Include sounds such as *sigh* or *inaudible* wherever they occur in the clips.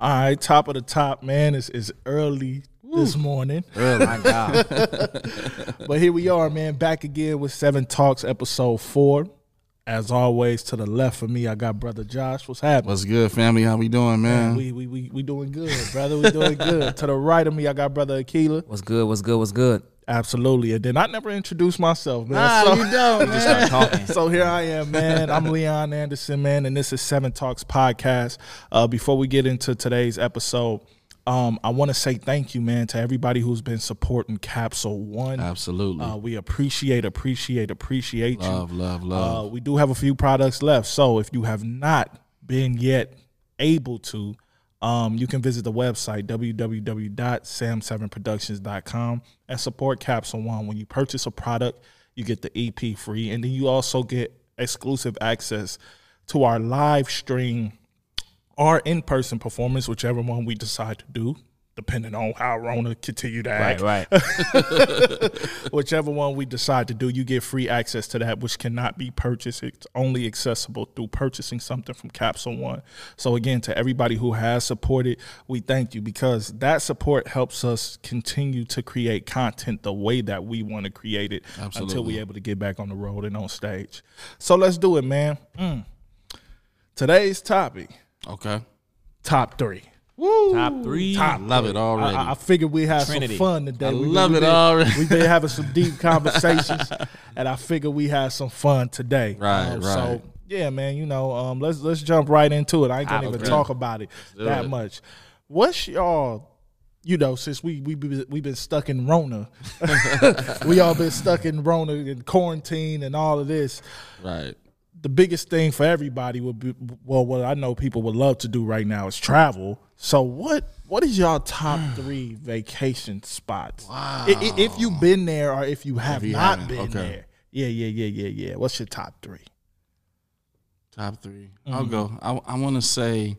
All right, top of the top, man. It's, it's early this morning. *laughs* Oh my God. *laughs* But here we are, man, back again with Seven Talks, episode four. As always, to the left of me, I got brother Josh. What's happening? What's good, family? How we doing, man? We, we we we doing good, brother. We doing good. *laughs* to the right of me, I got brother Akila. What's good? What's good? What's good? Absolutely. And then I never introduced myself, man. Nah, So- you don't, Just start talking. *laughs* So here I am, man. I'm Leon Anderson, man, and this is Seven Talks podcast. Uh, before we get into today's episode, um, I want to say thank you, man, to everybody who's been supporting Capsule One. Absolutely. Uh, we appreciate, appreciate, appreciate love, you. love, Uh, love. we do have a few products left, so if you have not been yet able to, um, you can visit the website www.sam7productions.com and support Capsule One. When you purchase a product, you get the EP free, and then you also get exclusive access to our live stream or in-person performance, whichever one we decide to do, depending on how Rona continue to act Right, right. *laughs* whichever one we decide to do, you get free access to that, which cannot be purchased. It's only accessible through purchasing something from Capsule One. So again, to everybody who has supported, we thank you because that support helps us continue to create content the way that we want to create it Absolutely. until we're able to get back on the road and on stage. So let's do it, man. Mm. Today's topic: okay. top three. Top three. Top Love it already. I, I figured we had Trinity. some fun today. I We- love we it been- already. We've been having some deep *laughs* conversations, and I figured we had some fun today. Right, Um, right. So yeah, man, you know, um, let's let's jump right into it. I ain't gonna even Okay. talk about it do that it. much. What's y'all? You know, since we we we we've been stuck in Rona, *laughs* *laughs* we all been stuck in Rona and quarantine and all of this right. The biggest thing for everybody would be well what I know people would love to do right now is travel. So what what is y'all top mm. three vacation spots? Wow. if you've been there or if you have you not been okay. there. Yeah, yeah, yeah, yeah, yeah. What's your top three? Top 3 i I'll mm-hmm. go. I, I want to say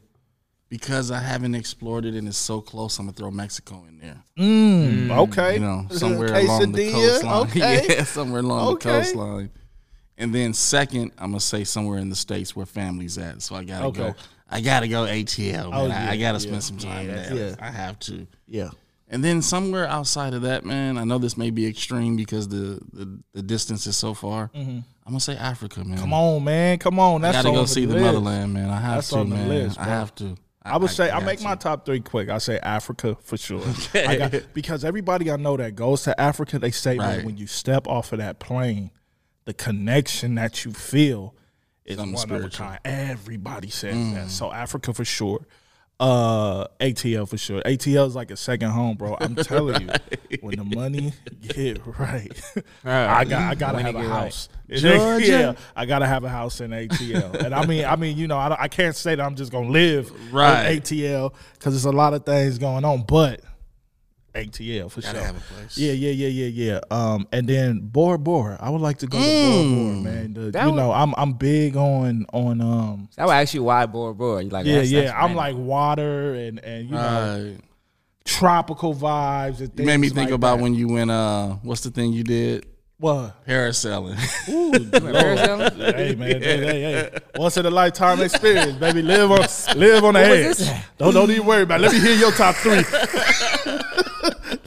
because I haven't explored it and it's so close, I'm gonna throw Mexico in there. Mm, mm. okay. You know, *laughs* somewhere along the coastline. *laughs* Okay. yeah, somewhere along Okay. the coastline. And then second, I'm gonna say somewhere in the states where family's at. So I gotta Okay. go. I gotta go ATL. Man. Oh, I, yeah, I gotta yeah. spend some time Yeah, there. yeah. I have to. Yeah. And then somewhere outside of that, man, I know this may be extreme because the the, the distance is so far. I'm gonna say Africa, man. Mm-hmm. Come on, man. Come on. I That's gotta on go the see the list. motherland, man. I have That's to, the man. list, I have to. I would say I, make to. my top three quick. I say Africa for sure. *laughs* I got, because everybody I know that goes to Africa, they say man, when you step off of that plane, the connection that you feel is Something one of a kind. Everybody says Mm. that. So Africa for sure. Uh, ATL for sure. ATL is like a second home, bro. I'm telling you, *laughs* when the money get *laughs* right, I got I gotta When have a right. house. Georgia. Yeah, I gotta have a house in ATL, and I mean, I mean, you know, I, I can't say that I'm just gonna live Right. in ATL because there's a lot of things going on, but ATL for Gotta sure. have a place. Yeah, yeah, yeah, yeah, yeah. Um, and then Bora Bora, I would like to go to Bora Bora, man. The- you would- know, I'm I'm big on on um. That would ask you why Bora Bora. You like? Yeah, that's- yeah. that's I'm random. like water and and you know tropical vibes. And You made me think like about that. when you went. Uh, what's the thing you did? what. Parasailing. Ooh, *laughs* Parasailing? Hey man, hey, hey, hey. Once in a lifetime experience, baby. Live on, live on the was edge. Don't don't even worry about. it. Let me hear your top three.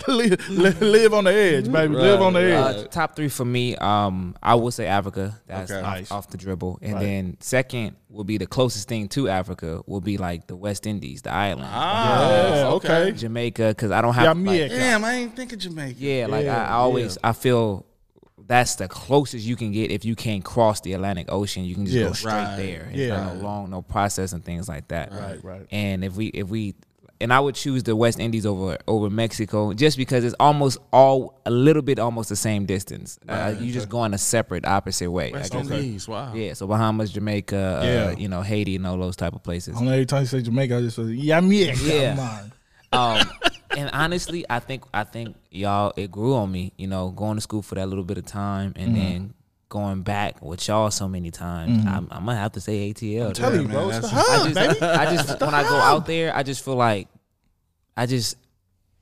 *laughs* live, live, live on the edge, baby. live on the edge. Uh, top three for me, um, I would say Africa. That's Okay. off, Nice. off the dribble, and Right. then second will be the closest thing to Africa will be like the West Indies, the island, yeah, okay. Jamaica, because I don't have. like- Jamaica. Damn, I ain't think of Jamaica. yeah, like Yeah, I, I always I feel that's the closest you can get if you can't cross the Atlantic Ocean. You can just Yeah. go straight Right. there. It's Yeah. no long, no process and things like that. Right, right. And if we if we and I would choose the West Indies over over Mexico just because it's almost all a little bit almost the same distance. Uh, you just go in a separate opposite way. West guess. Indies. Wow. Yeah, so Bahamas, Jamaica, Yeah. uh, you know, Haiti, and all those type of places. Only every time you say Jamaica, I just say Jamaica. Yeah. man. *laughs* Um, and honestly, I think I think y'all it grew on me. You know, going to school for that little bit of time, and Mm-hmm. then going back with y'all so many times. I'm, I'm gonna have to say ATL. Tell dude. you, bro, it's the that's- hub, I just, baby. I just when I go out there, I just feel like, I just,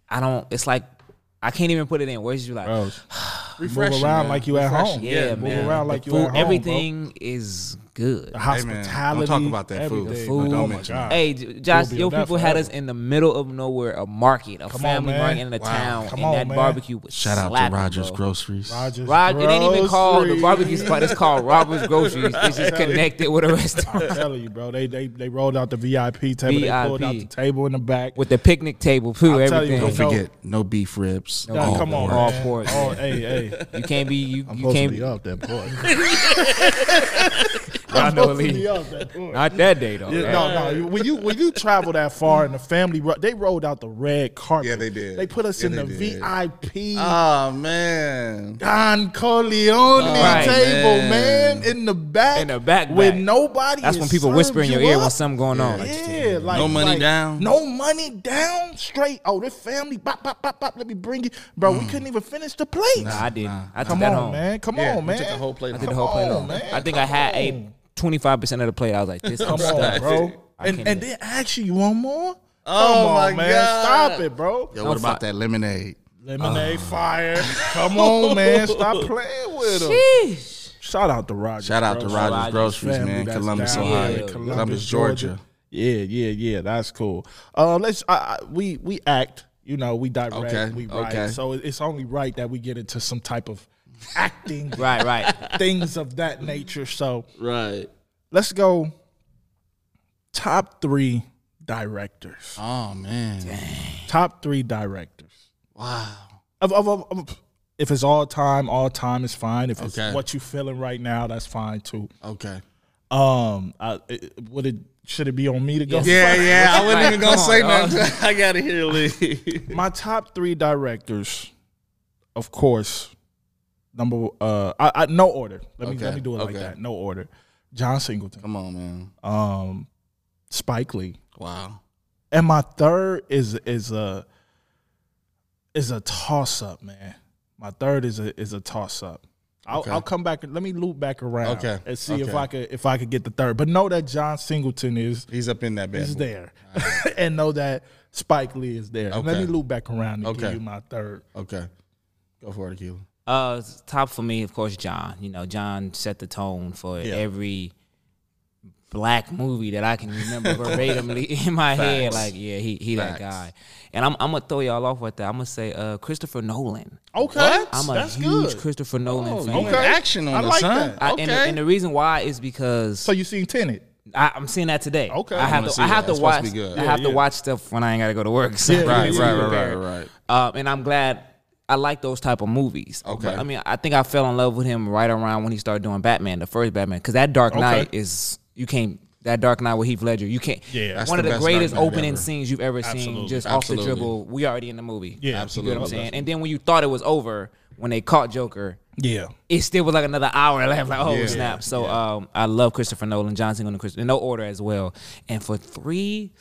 I don't. It's like I can't even put it in words. You like, Bro, *sighs* move around man. like you at home. Refreshing. yeah, move man. around The like you food- at home. bro. Everything is The man, good. don't hospitality. talk about that food. everything. The food. Oh my god. Hey, J- Josh, be your people had forever. us in the middle of nowhere, a market, a Come family man. market in the Wow. town, Come and on, that man. barbecue was Shout out to Rogers bro. Groceries. Rogers Rod, it ain't even called the barbecue spot. It's called *laughs* Robert's Groceries. It's just connected with a I'm telling you, bro. They they they rolled out the VIP table. They pulled out the table in the back. with the picnic table too. I'm telling you, Everything. Don't forget, no beef ribs. No Yeah, all come on. All man. pork, Oh, hey, hey. You can't be you. I'm you can't to be up that *laughs* point. *laughs* *laughs* I know Lee. Not that day though. Yeah, no, no. When you when you travel that far and the family, they rolled out the red carpet. Yeah, they did. They put us yeah, in the did. VIP. Oh ah, man, Don Corleone oh, table, man. man. in the back, in the back, with nobody. That's when people whisper in your ear when something going on. Yeah, like, no money like, down, no money down, straight. Oh, this family, bop, bop, bop, bop. Let me bring you, bro. Mm. We couldn't even finish the plate. Nah, I didn't. Nah. I took Come that on, home, man. Come yeah, on, man. I took the whole plate. I did the whole plate, man. I think I had on. a 25% of the play. I was like, this *laughs* Come is on, stuff. bro. And, and then actually you want more? Oh Come on, my man. God. Stop it, bro. Yo, what about that lemonade? Lemonade uh. fire. *laughs* Come on, man. Stop playing with them. Sheesh. Shout out to Rogers. Shout out to. Rogers Rogers Groceries, Family man. that's Columbus, down Ohio. there in Columbus, Columbus, Georgia. Yeah, yeah, yeah. That's cool. Uh, let's. I, I, we we act. You know, we direct. Okay, We write. okay. So it's only right that we get into some type of acting, *laughs* Right, right. things of that nature. So Right. let's go. Top three directors. Oh man. Top three directors. Wow. Of, of, of, of- if it's all time, all time is fine. If it's Okay. what you feeling right now, that's fine too. Okay. Um, I, it, would it should it be on me to go? Yeah, yeah. I wasn't even gonna Come say nothing. *laughs* I gotta hear Lee. My top three directors, of course. Number uh, I, I no order. Let me let me do it like that. No order. John Singleton, Come on, man. um, Spike Lee, Wow. and my third is is a is a toss up, man. My third is a is a toss up. I'll, Okay. I'll come back and let me loop back around Okay, and see if. I could if I could get the third. But know that John Singleton is He's up in that bed. is there, *laughs* and know that Spike Lee is there. Let me loop back around and give Okay. you my third. Okay. Go for it, Akila. Uh, top for me, of course, John. You know, John set the tone for Yeah. every black movie that I can remember *laughs* verbatimly in my head. Like, yeah, he he that guy. And I'm I'm gonna throw y'all off with that. I'm gonna say uh, Christopher Nolan. Okay, I'm a that's huge good. Christopher Nolan Oh, fan. you in action on I this, like huh? that. I, okay. and, the, and the reason why is because So you seen Tenet? I, I'm seeing that today. Okay. I I have wanna I have that. to It's supposed to watch. I Yeah, have to watch stuff when I ain't gotta go to work. So Yeah, right, yeah, right, right, right, right. Um, and I'm glad. I like those type of movies. Okay. But, I mean, I think I fell in love with him right around when he started doing Batman, the first Batman, because that Dark Knight is you can't. That Dark Knight with Heath Ledger, you can't. Yeah. That's one the of the best greatest opening ever. scenes you've ever seen, Absolutely. just off the dribble. We already in the movie. Yeah, you absolutely. know what I'm saying. And then when you thought it was over, when they caught Joker, Yeah. it still was like another hour left. Like, oh Yeah. snap! So um, I love Christopher Nolan, John Singleton, Christopher, no order as well. And for three,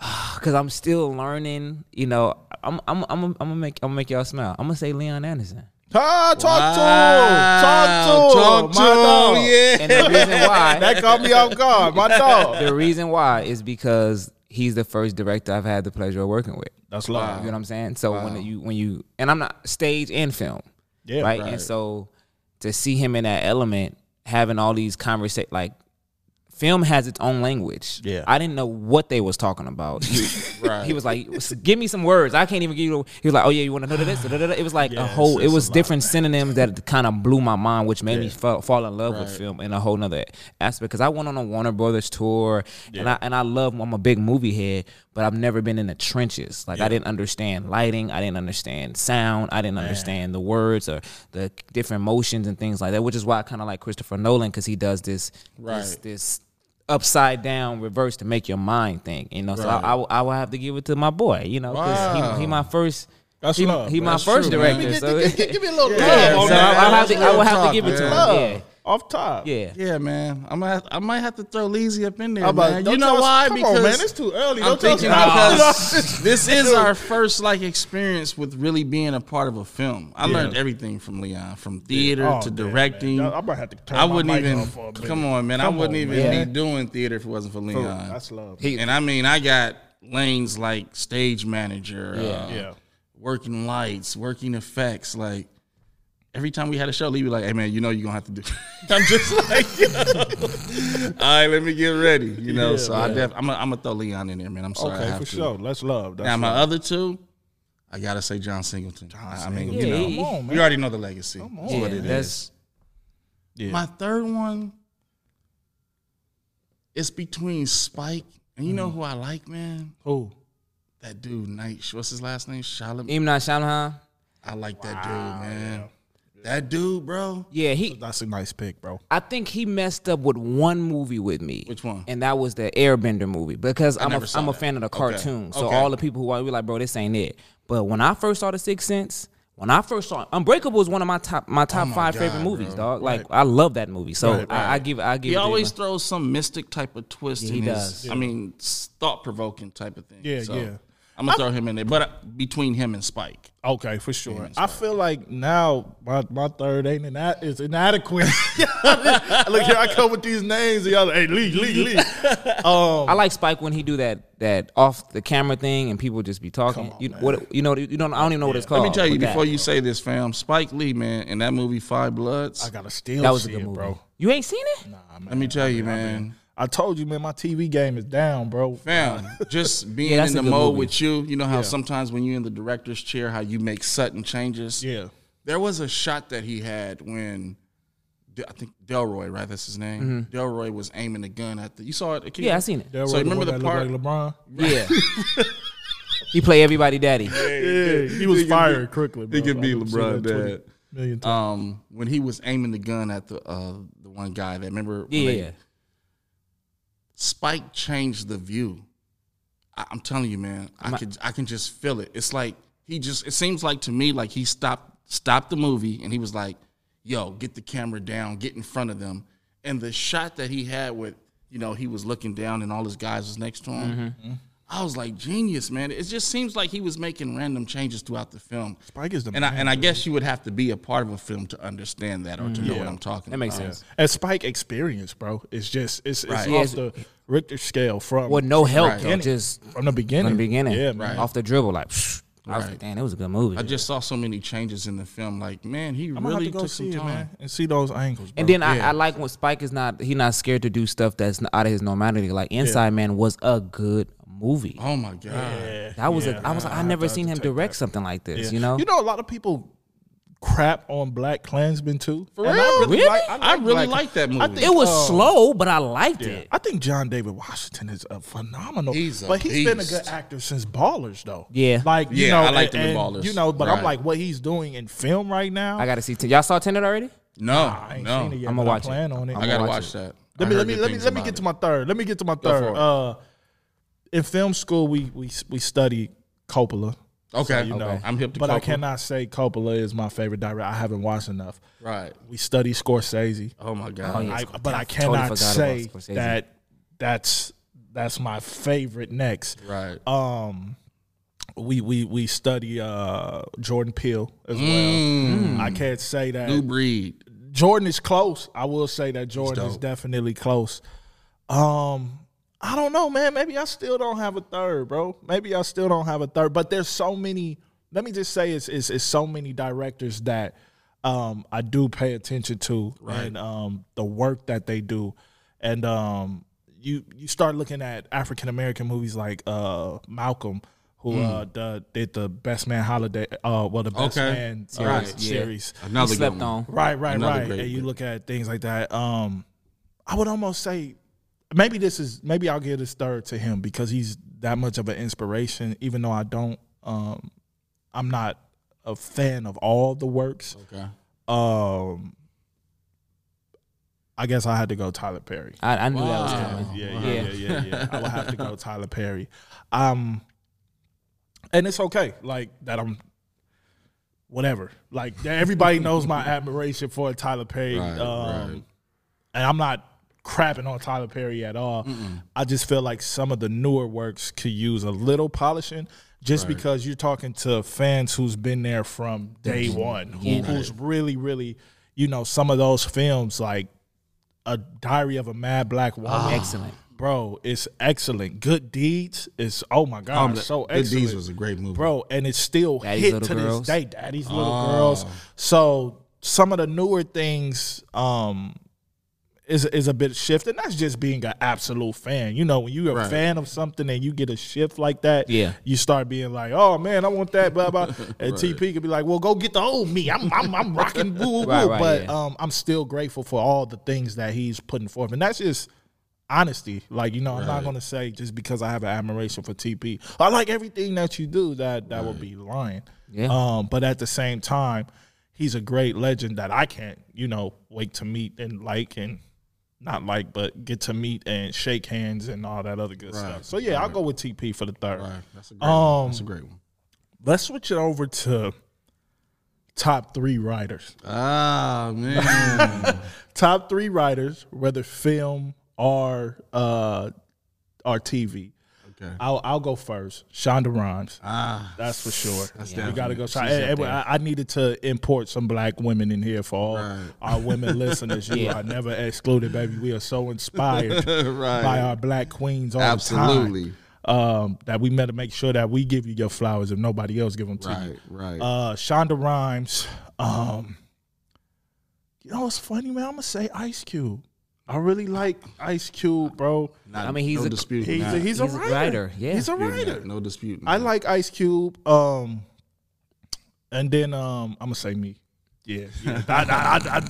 *sighs* because I'm still learning. You know, I'm I'm I'm I'm gonna make I'm gonna make y'all smile. I'm gonna say Leon Anderson. Ah, talk Wow. to him. Talk to Talk him. to My dog. him, yeah. And the reason *laughs* why That caught me off guard. My *laughs* dog. the reason why is because he's the first director I've had the pleasure of working with. That's love. You know what I'm saying? So when you when you and I'm not stage and film, Yeah. right? Right. And so to see him in that element, having all these conversations, like film has its own language. Yeah. I didn't know what they was talking about. He, *laughs* Right. he was like, "Give me some words." I can't even give you. He was like, "Oh yeah, you want to know this?" It was like Yeah, a whole. It was different synonyms that kind of blew my mind, which made me fall, fall in love with film in a whole nother aspect. Because I went on a Warner Brothers tour, and I and I love. I'm a big movie head, but I've never been in the trenches. Like I didn't understand lighting. I didn't understand sound. I didn't understand the words or the different motions and things like that. Which is why I kind of like Christopher Nolan because he does this this, Right. this upside down reverse to make your mind think. You know, so I, I, will- I will have to give it to my boy. You know, because Wow. he, he my first. That's he, love, he my That's first true, director. Give, so give- give- give me a little Yeah, *laughs* love. so I. I'll have to, I will real have to give it to him. Yeah, Off top. yeah. Yeah, man. I'm gonna have, I might have to throw Leezy up in there, How about- man. don't You know us- why? Come because on, man. It's too early. I'm Don't tell us thinking about- because *laughs* this is our first like experience with really being a part of a film. I learned everything from Leon, from theater Oh, to man, directing. man. I'm gonna have to turn I my wouldn't mic even. off for a. Come on, man. I wouldn't on, even man. be doing theater if it wasn't for Leon. That's love. He, and I mean, I got lanes like stage manager, Yeah. uh, yeah. working lights, working effects, like every time we had a show, Lee be like, "Hey man, you know you're gonna have to do." *laughs* *laughs* I'm just like, you all right, let me get ready. You know, Yeah, so I def, I'm gonna I'm gonna throw Leon in there, man. I'm sorry. I Okay, have for to. sure. Let's love. That's Now my love. other two, I gotta say John Singleton. I, I mean, Singleton. you know, he- Come on, man. you already know the legacy. on. It's what Yeah, it that's is. Yeah. My third one is between Spike and you Mm. know who I like, man. Who? That dude, Night. What's his last name? Shalom. M Night Shyamalan. I like that dude, man. That dude, bro. Yeah, he. That's a nice pick, bro. I think he messed up with one movie with me. Which one? And that was the Airbender movie because I'm a, never saw I'm a fan of the Okay. cartoon. So Okay. all the people who are we like, bro, this ain't it. But when I first saw The Sixth Sense, when I first saw Unbreakable is one of my top my top Oh my five God, favorite movies, bro. dog. Like I love that movie. So Right, I, I give I give He it always him. throws some mystic type of twist Yeah, in he his. does. I mean, thought provoking type of thing. Yeah, So, yeah. I'm gonna throw him in there, but uh, between him and Spike, Okay, for sure. I feel like now my, my third ain't in that is inadequate. *laughs* Look here, I come with these names. The other, hey, Lee, Lee, Lee. *laughs* Um, I like Spike when he do that that off the camera thing and people just be talking. on, you man. what you know you don't I don't even know what it's called. let me tell you but that- before you say this, fam. Spike Lee, man, in that movie Five Bloods. I gotta steal. that was a good it, movie. bro. You ain't seen it? Nah, man. let me tell you, I mean, man. I told you, man, my TV game is down, bro. Fam, *laughs* just *laughs* being that's in the mode movie. with you. You know how sometimes when you're in the director's chair, how you make sudden changes. Yeah. There was a shot that he had when I think Delroy, right? That's his name. Delroy was aiming the gun at the. You saw it? Akira? Mm-hmm. Yeah, I seen it. That So right, remember one the part- like LeBron? Yeah. *laughs* he play everybody daddy. Yeah, he was fired quickly. Bro. He could be LeBron dad. Million times. Um, when he was aiming the gun at the uh the one guy that remember. when Yeah. they- Spike changed the view. I, I'm telling you, man. I could I can just feel it. It's like he just. It seems like to me like he stopped stopped the movie and he was like, "Yo, get the camera down, get in front of them." And the shot that he had with, you know, he was looking down and all his guys was next to him. Mm-hmm. I was like, genius, man. It just seems like he was making random changes throughout the film. Spike is the And I, man, and I guess you would have to be a part of a film to understand that or to know what I'm talking about. That makes about. sense. And Spike experience, bro. It's just it's, it's Right. Yeah, off the Richter scale from With no help, Right. though, just from the beginning. from the beginning. Yeah, man. Off the dribble, like psh, I was Right. like, damn, it was a good movie. I just saw so many changes in the film. Like, man, he I'm gonna really have to go took see some it, time. man, and see those angles. Bro. and then I, Yeah. I like when Spike is not he not scared to do stuff that's out of his normality. Like Inside Man was a good movie. Oh my god! Yeah, That was yeah, a I was like, I have never seen him direct that. something like this. Yeah. You know, you know, a lot of people crap on Black Klansman too. For real? Really? I really like that movie. I think, it was uh, slow, but I liked Yeah. it. I think John David Washington is a phenomenal. He's a but he's been a good actor since Ballers, though. Yeah. like you Yeah, know, I like and, him in and, Ballers. You know, but I'm like, what he's doing in film right now. I got to see. Y'all saw Tenet already? No, I ain't no. seen it yet. I'ma watch I plan it. on it. I gotta watch watch that. Let me let me let me let me get to my third. Let me get to my third. Uh, in film school, we we we study Coppola. Okay, you know, I'm hip to but I cannot say Coppola is my favorite director. I haven't watched enough. Right. We study Scorsese. Oh my god. Oh, yeah. I, but I Totally cannot forgot say that that's that's my favorite next. Right. Um, we we we study uh Jordan Peele as Mm. well. I can't say that New breed. Jordan is close. I will say that Jordan is definitely close. Um, I don't know, man. Maybe I still don't have a third, bro. Maybe I still don't have a third. But there's so many. Let me just say, it's it's, it's so many directors that um I do pay attention to, and um the work that they do, and um you you start looking at African American movies like uh Malcolm. Who uh, the, did the Best Man Holiday? Uh, well, the Best Okay. Man uh, Right. Yeah. series. Another He good slept one. on. Right, right, Another right. And you look at things like that. Um, I would almost say maybe this is maybe I'll give this third to him because he's that much of an inspiration. Even though I don't, um, I'm not a fan of all the works. Okay. Um, I guess I had to go Tyler Perry. I, I knew that was coming. Yeah, Yeah. yeah, yeah, yeah, yeah. I would have to go *laughs* Tyler Perry. Um, and it's okay, like that. I'm whatever. Like everybody knows my admiration for Tyler Perry. Right, um, right. And I'm not crapping on Tyler Perry at all. I just feel like some of the newer works could use a little polishing. Just because you're talking to fans who's been there from day one, who, who's really, really, you know, some of those films like a Diary of a Mad Black Woman, Excellent. bro, it's excellent. Good Deeds is oh my god, Um, so Good excellent, Deeds was a great movie. bro, and it's still Daddy's hit to Girls. this day. Daddy's little Oh. girls. So some of the newer things um is is a bit shift, and that's just being an absolute fan. You know, when you're a Right. fan of something and you get a shift like that, Yeah. you start being like, "Oh man, I want that." Blah blah. *laughs* And TP could be like, "Well, go get the old me. I'm I'm, I'm rocking woo woo woo." Right, right, but yeah. um, I'm still grateful for all the things that he's putting forth, and that's just honesty. Like you know, I'm not gonna say just because I have an admiration for TP, I like everything that you do. That that would be lying. Yeah. Um, but at the same time, he's a great legend that I can't, you know, wait to meet and like and not like, but get to meet and shake hands and all that other good stuff. So yeah, I'll go with TP for the third. Right. That's a great one. That's a Um, great one. Let's switch it over to top three writers. Ah *laughs* man. Top three writers, whether film or uh or TV. Okay. I'll I'll go first. Shonda Rhimes. Ah. That's for sure. That's we got to go. definitely- Shonda. she's Hey, up hey, there. I, I needed to import some black women in here for all Right. our women listeners. You *laughs* are never excluded, baby. We are so inspired *laughs* right. by our black queens all Absolutely. the time. Um, that we better make sure that we give you your flowers if nobody else give them to you. Right. Right. Uh, Shonda Rhimes. Um, you know what's funny, man? I'm gonna say Ice Cube. I really like Ice Cube, bro. Not- I mean, he's no a- dispute. He's Nah. a, he's, He's a writer. writer, yeah. he's a Yeah, writer. No dispute. I like Ice Cube. Um, and then um, I'm gonna say me. Yeah, yeah. *laughs* I, I, I, I,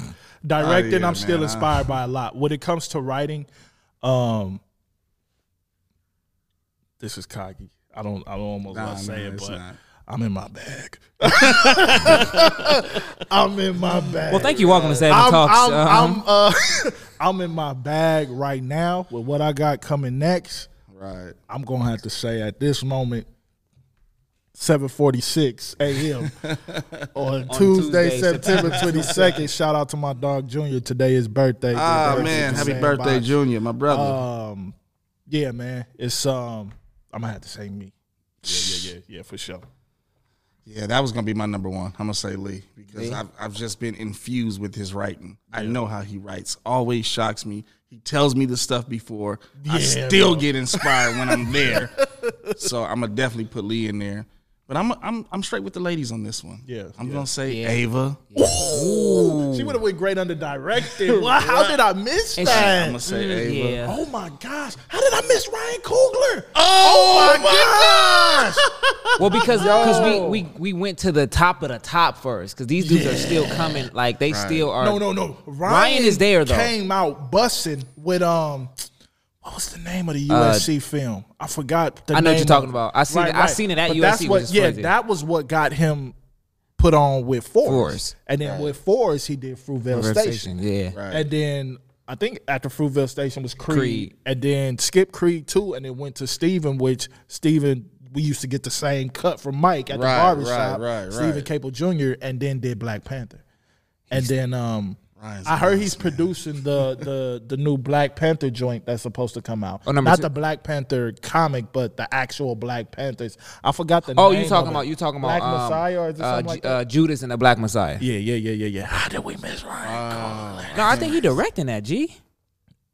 directing, Oh, yeah, I'm still man. inspired by a lot. When it comes to writing, um, this is cocky. I don't. I don't almost Nah, want to say it, but not. I'm in my bag. *laughs* I'm in my bag. Well, thank you. Welcome to Seven I'm, Talks. I'm, um, I'm, uh, *laughs* I'm in my bag right now with what I got coming next. Right. I'm gonna have to say at this moment, 7:46 a.m. *laughs* on Tuesday, Tuesday, September 22nd. *laughs* Shout out to my dog Junior. Today is birthday. Ah Birthday man, happy birthday, sandbox. Junior, my brother. Um, yeah, man. It's um, I'm gonna have to say me. Yeah, yeah, yeah, yeah, for sure. Yeah, that was gonna be my number one. I'm gonna say Lee because I've I've just been infused with his writing. I know how he writes. Always shocks me. He tells me the stuff before. I still bro. get inspired when I'm there. *laughs* so I'm gonna definitely put Lee in there. But I'm I'm I'm straight with the ladies on this one. Yeah, I'm yeah. gonna say Yeah. Ava. She would have went great under directing. *laughs* Wow, how did I miss And she- I'm that? gonna say Mm, Ava. yeah. Oh my gosh, how did I miss Ryan Coogler? Oh, my gosh! *laughs* Well, because because we, we we went to the top of the top first because these dudes are still coming. Like they still are. No, no, no. Ryan, Ryan is there, though. Came out busting with um, what was the name of the USC film? I forgot. The Uh, I know what you're talking of about. I seen it- I seen it at But USC, That's which what, is yeah, crazy. that was what got him put on with Forest. Forest. And then with Forest, he did Fruitvale Fruitvale Station. Station, yeah. Right. And then I think after Fruitvale Station was Creed, Creed. and then Skip Creed too, and then went to Steven, which Steven we used to get the same cut from Mike at the Right, barbershop. right, right, Steven right. Caple Jr. and then did Black Panther. And then um Ryan's I heard a he's producing the *laughs* the the new Black Panther joint that's supposed to come out. Oh, number Not two. the Black Panther comic, but the actual Black Panthers. I forgot the Oh, name. you talking of about you talking Black about um, Messiah or is it uh, something Ju- like that? uh, Judas and the Black Messiah? yeah, yeah, yeah, yeah, yeah. How did we miss Ryan? No, I think he directing that. G.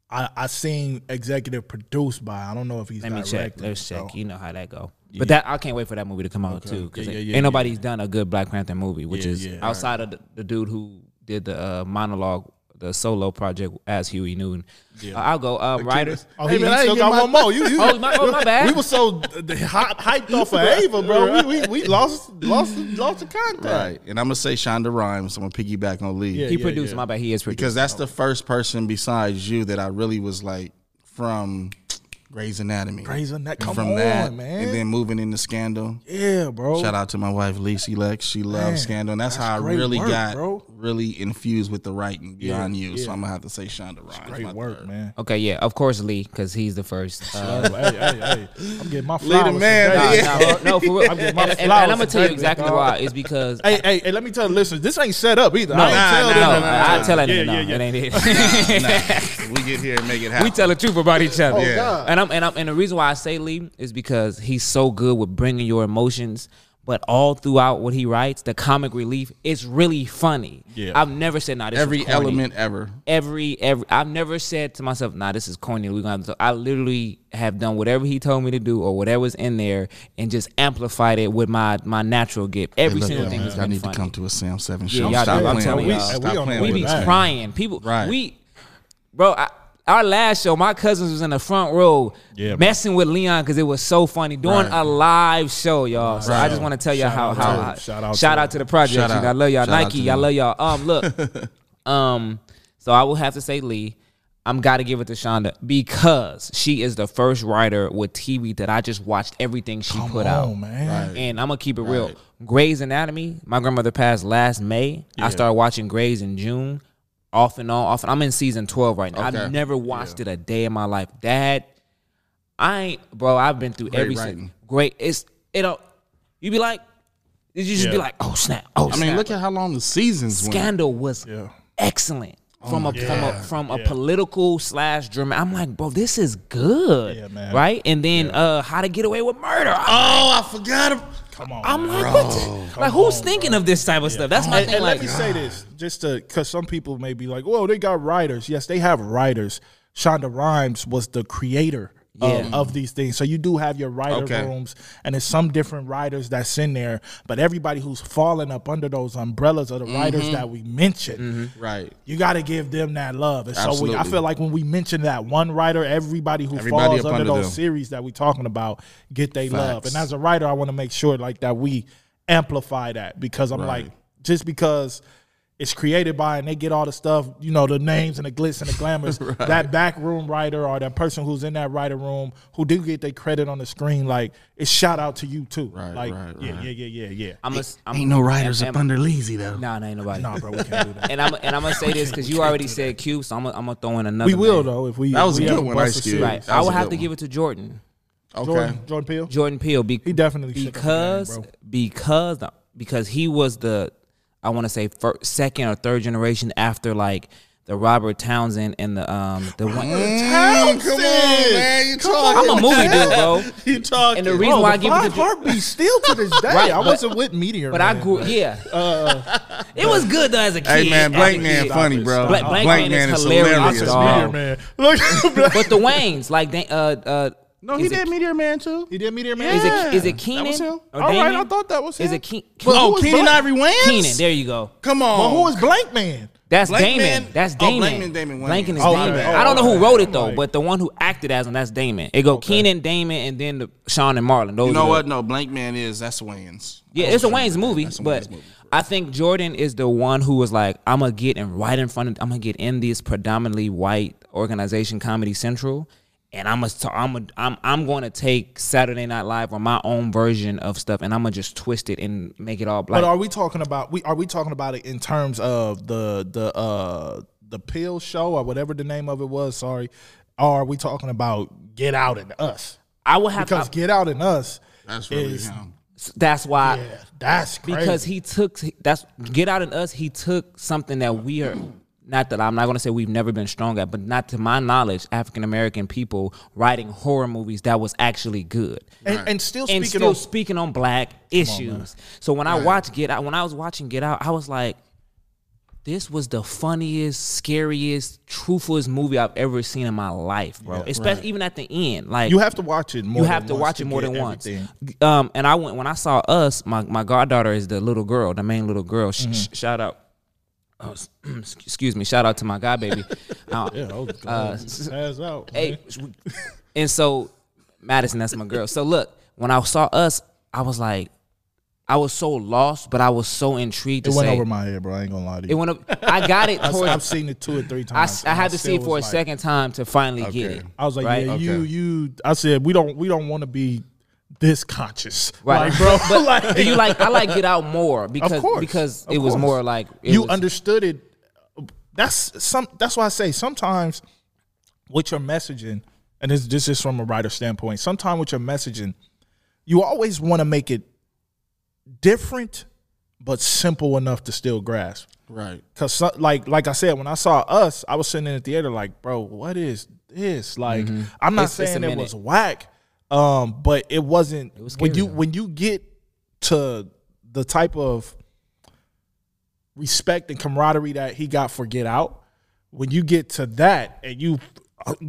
I, I seen executive produced by. I don't know if he's Let me check. Let's so. check. You know how that go. But that I can't wait for that movie to come out too because Yeah, yeah, ain't yeah, nobody's done a good Black Panther movie, which Yeah, is yeah. outside of the, the dude who did the uh, monologue, the solo project as Huey Newton. Uh, I'll go. Um, writers. Oh, Hey, he, man, he still got get one more. You, you, Oh, my- oh, my bad. We were so uh, hot, hyped off of *laughs* Ava, bro. We, we, we lost lost lost the contact. Right. And I'm gonna say Shonda Rhimes. I'm gonna piggyback on Lee. Yeah, He produced. My bad. He is produced. Because that's the first person besides you that I really was like from Grey's Anatomy. Grey's Anatomy. Come from on, that, man. and then moving into Scandal. Yeah, bro. Shout out to my wife Lacey Lex. She loves Man, Scandal. And that's, that's how I really work, got bro. Really infused with the writing beyond you. So. I'm gonna have to say Shonda Rhimes. my Great work, third. man. okay. Yeah, of course Lee because he's the first. Uh, hey, hey, hey. I'm getting my *laughs* the man, today, yeah. dog. no, for real. *laughs* I'm getting and, my and- and flowers I'm gonna tell you exactly why. It's because Hey, hey, hey, let me tell the listeners, this ain't set up either. no, I ain't nah, tell nah, them no, nah, I tell that yeah, no, yeah, yeah. it ain't it. *laughs* we get here and make it happen. we tell the truth about each other. Oh, God. And I'm and I'm and the reason why I say Lee is because he's so good with bringing your emotions, but all throughout what he writes, the comic relief is really funny. Yeah. I've never said, "Nah, this Every was corny." element ever. every every I've never said to myself, nah, this is corny. We're gonna have to I literally have done whatever he told me to do or whatever's in there and just amplified it with my my natural gift. Every Look, single yo, thing man, has I need funny. to come to a Sam Seven show. Yeah, show. y'all Stop do. I'm playing telling with y'all. us. We Stop on- playing we be that. crying. People Right. we bro, I, our last show, my cousins was in the front row Yeah, bro. messing with Leon because it was so funny doing Right. a live show, y'all. So I just want to tell y'all how how to- how- shout out shout to- out to the project. Shout I love y'all. Shout Nike, to y'all love y'all. Um, look, *laughs* um, so I will have to say Lee. I'm gotta give it to Shonda because she is the first writer with TV that I just watched everything she Come put on, out. man. Right. And I'm gonna keep it real. Right. Grey's Anatomy. My grandmother passed last May. I started watching Grey's in June, off and on. Off. And I'm in season 12 right now. Okay. I've never watched it a day in my life. Dad, I ain't, bro. I've been through Great every writing. great. It's it. Don't, you be like, you just be like, oh snap, oh I mean, look at how long the seasons went. Scandal was Yeah. excellent. From a from a from a Yeah. political slash drama, I'm like, bro, this is good, Yeah, man. right? And then uh, how to get away with murder. I'm Oh, I forgot. Him. Come on. I'm man. like, what? Like, who's thinking of this type of stuff? That's my And, thing. and Like, let me say this, just to because some people may be like, "Whoa, they got writers." Yes, they have writers. Shonda Rhimes was the creator Yeah. of, of these things, so you do have your writer Okay. rooms, and there's some different writers that's in there. But everybody who's falling up under those umbrellas of the Mm-hmm. writers that we mentioned, Right. you got to give them that love. And so we, I feel like when we mention that one writer, everybody who Everybody falls under under those series that we're talking about get they love. And as a writer, I want to make sure like that we amplify that because I'm like just because it's created by and they get all the stuff, you know, the names and the glitz and the glamours. *laughs* That back room writer or that person who's in that writer room who do get their credit on the screen, like it's shout out to you too. Right, like right, yeah, right. yeah, yeah, yeah, yeah. I'm a, I'm, Ain't no writers am- up under Lazy though. Nah, nah, ain't nobody. Nah, bro, we can't do that. *laughs* And I'm and I'm gonna say *laughs* this because you already said Q, so I'm gonna, I'm gonna throw in another. we will man. though if we That was if we a good have one, Ice Cube. Right, I would have to one. give it to Jordan, Okay. Jordan, Jordan Peele. Jordan Peele, be, He definitely shook up the game, because bro. because because he was the I want to say first, second or third generation after like the Robert Townsend and the um the one. Mm, come on, man. You talking? I'm a movie dude, bro. *laughs* You talking? And the reason Bro, why I the give it Five to Jordan, Heartbeat still to this day. Right, I but- wasn't with Meteor, but I Man, grew yeah. *laughs* it was good though as a kid. Hey man, as Blank Man kid. funny, bro. Blank- Blank Man is hilarious, It's dog. Meteor Man. Look, But the Wayans, like they, uh uh, No, he Is it- did Meteor Man too. he did Meteor Man. is it is it that Keenen? was him. or All right, Damon? I thought that was him. Is it Keen? But who Oh, Keenen Ivory Wayans. Keenen? There you go. Come on. Well, who was Blank Man? That's Blank Damon. Man? That's Oh, Damon. Blank Man, Damon Wayans. Blanking is Oh, Damon. okay. I don't know oh, who wrote it though, Right. but the one who acted as him, that's Damon. It go Keenen, Damon, and then the Sean and Marlon. Those You know are the- what? No, Blank Man is that's Wayans. Yeah, it's a Wayans movie, That's but Wayans movie. I think Jordan is the one who was like, I'm gonna get in right in front of, I'm gonna get in this predominantly white organization, Comedy Central, and I'm gonna, I'm gonna, I'm, I'm going to take Saturday Night Live or my own version of stuff, and I'm gonna just twist it and make it all black. But are we talking about we are we talking about it in terms of the the uh the pill show or whatever the name of it was? Sorry, or are we talking about Get Out and Us? I would have Because Get Out and Us That's really is him. that's why. yeah, that's crazy. because he took that's get out in us he took something that we are not that i'm not going to say we've never been strong at but not to my knowledge african american people writing horror movies that was actually good and, and still and speaking still of speaking on black issues so when i watched get out when i was watching get out i was like this was the funniest, scariest, truthfulest movie I've ever seen in my life, bro. Especially even at the end, like you have to watch it more. you have than to once watch it more get than once. Um, and I went when I saw us. My my goddaughter is the little girl, the main little girl. Sh- Mm-hmm. sh- shout out. Oh, *clears throat* excuse me. Shout out to my god baby. *laughs* Uh, Yeah, oh, Uh, God, pass out. hey, and so Madison, that's my girl. So look, when I saw us, I was like, I was so lost, but I was so intrigued it to went say over my head, bro. I ain't gonna lie to you. it went up. I got it *laughs* I've seen it two or three times. I, and had to see it for a like- second time to finally get it. I was like, right? yeah, you, you. I said we don't, we don't want to be this conscious, Right, Like, bro. But *laughs* like, do you like? I like Get Out more because course, because of it was course. more like you was- understood it. That's some. That's why I say sometimes with your messaging, and this this is from a writer standpoint. Sometimes with your messaging, you always want to make it different, but simple enough to still grasp. Right. Cause like like I said, when I saw us, I was sitting in the theater like, bro, what is this? Like, mm-hmm. I'm not It's- it's saying it was whack, um, but it wasn't was when you though. when you get to the type of respect and camaraderie that he got for Get Out, when you get to that and you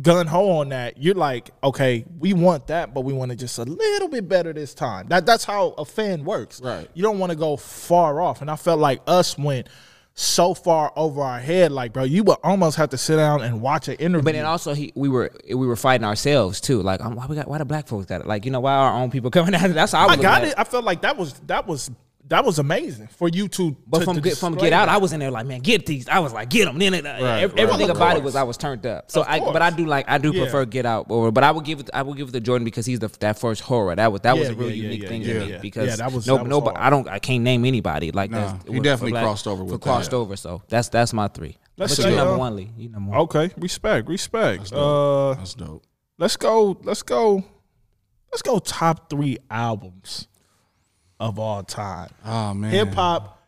gun ho on that, you're like, okay, we want that, but we want it just a little bit better this time. That that's how a fan works. Right. You don't want to go far off. And I felt like us went so far over our head, like, bro, you would almost have to sit down and watch an interview. But then also he we were we were fighting ourselves too. Like um, why we got why the black folks got it? Like you know why our own people *laughs* coming out? That's how I, I got it. at I felt like that was that was that was amazing for you to. But to- from to get, from Get Out, that. I was in there like, man, get these. I was like, get them. Then it, right. everything Of about it was I was turned up. So Of I, but I do like I do Yeah. prefer Get Out over. But I would give it I would give it to Jordan because he's the that first horror. That was that was a really yeah, yeah, unique yeah, thing yeah, to me because Yeah, that was- no that was no hard. I don't I can't name anybody like Nah, that. he was for definitely black- crossed over for with crossed that. over. So that's that's my three. Let's but say, you number uh, one, Lee. You number one. Okay, respect, respect. Uh, That's dope. let's go. Let's go. Let's go. Top three albums of all time, Oh man, hip hop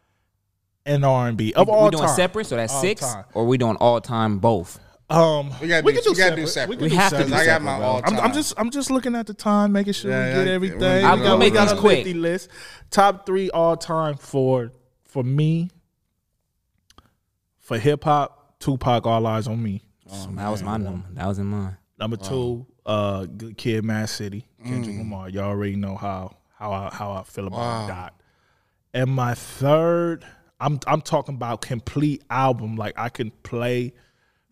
and R and B of we all doing time. separate, so that's All six, time. or we doing all time both. Um, We gotta we do- can do we gotta do separate. separate. can We do have to separate. do I got separate, my bro. all I'm, time. I'm just I'm just looking at the time, making sure Yeah, we get yeah. everything. We'll- I'll- got- we'll make got this a quick. list. Top three all time for for me. For hip hop, Tupac, All Eyez on Me. So that was my number. That was in mine. Number two, uh, Good Kid, Mad City, Kendrick Mm. Lamar. Y'all already know how how I, how I feel about Wow. that. And my third, I'm I'm talking about complete album. Like I can play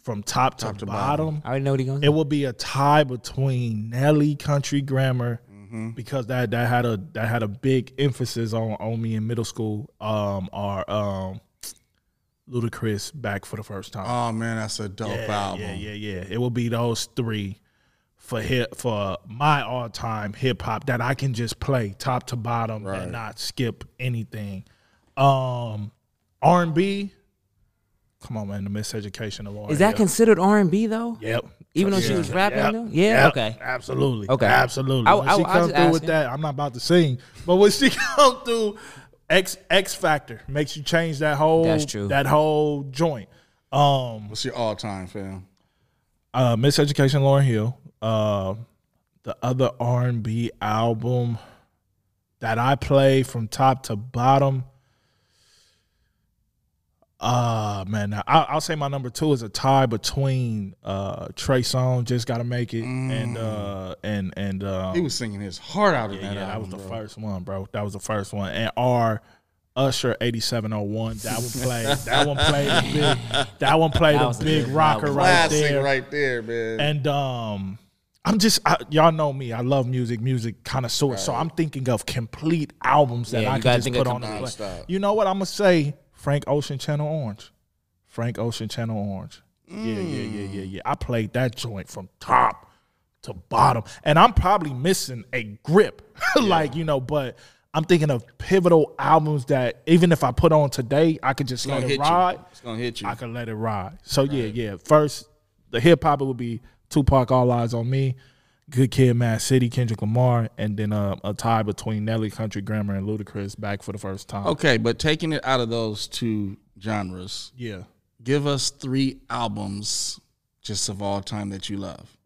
from top, Top to, to bottom. I already know what he gonna It will be a tie between Nelly, Country Grammar, Mm-hmm. because that that had a that had a big emphasis on on me in middle school. Um, or um, Ludacris back for the first time. Oh man, that's a dope Yeah, album. Yeah, yeah, yeah. It will be those three for hip for my all time hip hop that I can just play top to bottom Right. and not skip anything. Um R and B. Come on, man, the miseducation of R. Is that considered R and B though? Yep. Even though she was rapping, Yep. though? Yeah, Yep. okay. Absolutely. Okay. Absolutely. I- when I- she I come just through with asking. that, I'm not about to sing, but when she *laughs* come through, X Ex-Factor makes you change that whole That's true. that whole joint. Um What's your all time fam? Uh Miseducation Lauryn Hill. Uh the other R and B album that I play from top to bottom. Uh man, I, I'll say my number two is a tie between uh Trey Songz, just gotta make it, and uh and and uh He was singing his heart out of yeah, that yeah, that was the bro. first one, bro. That was the first one. And R Usher eighty seven oh one. That one played. that one played a big. That one played That a big rocker right there. right there, man. And um, I'm just I, y'all know me. I love music, music connoisseur. So I'm thinking of complete albums that Yeah, I can just put on. the play. You know what I'm gonna say? Frank Ocean Channel Orange. Frank Ocean Channel Orange. Yeah, yeah, yeah, yeah, yeah. I played that joint from top to bottom, and I'm probably missing a grip, *laughs* like you know. But I'm thinking of pivotal albums that even if I put on today, I could just it's let it ride. you. It's gonna hit you. I could let it ride. So yeah, yeah. First, the hip hop it would be Tupac, All Eyez on Me, Good Kid, Mad City, Kendrick Lamar, and then uh, a tie between Nelly, Country Grammar, and Ludacris back for the first time. Okay, but taking it out of those two genres, Yeah. give us three albums just of all time that you love.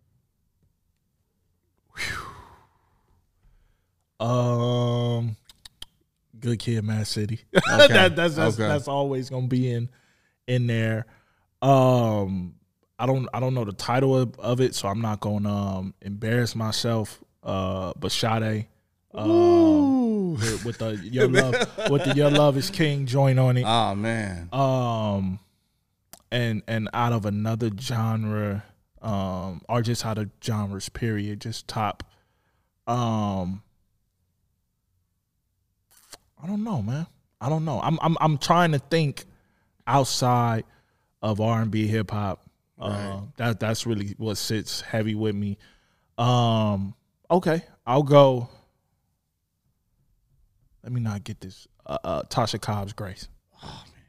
Um, Good Kid, Mad City. *laughs* Okay, that, that's that's, okay. that's always gonna be in in there. Um, I don't I don't know the title of, of it, so I'm not gonna um embarrass myself. Uh, but Sade. Um, with, with the *laughs* your love with the your love is king joint on it. Oh man. um and and out of another genre um or just out of genres period just top um i don't know man. I don't know. I'm i'm, I'm trying to think outside of r&b hip-hop. Uh, that that's really what sits heavy with me. Um okay i'll go. Let me not get this. Uh, uh tasha cobbs grace. Oh man.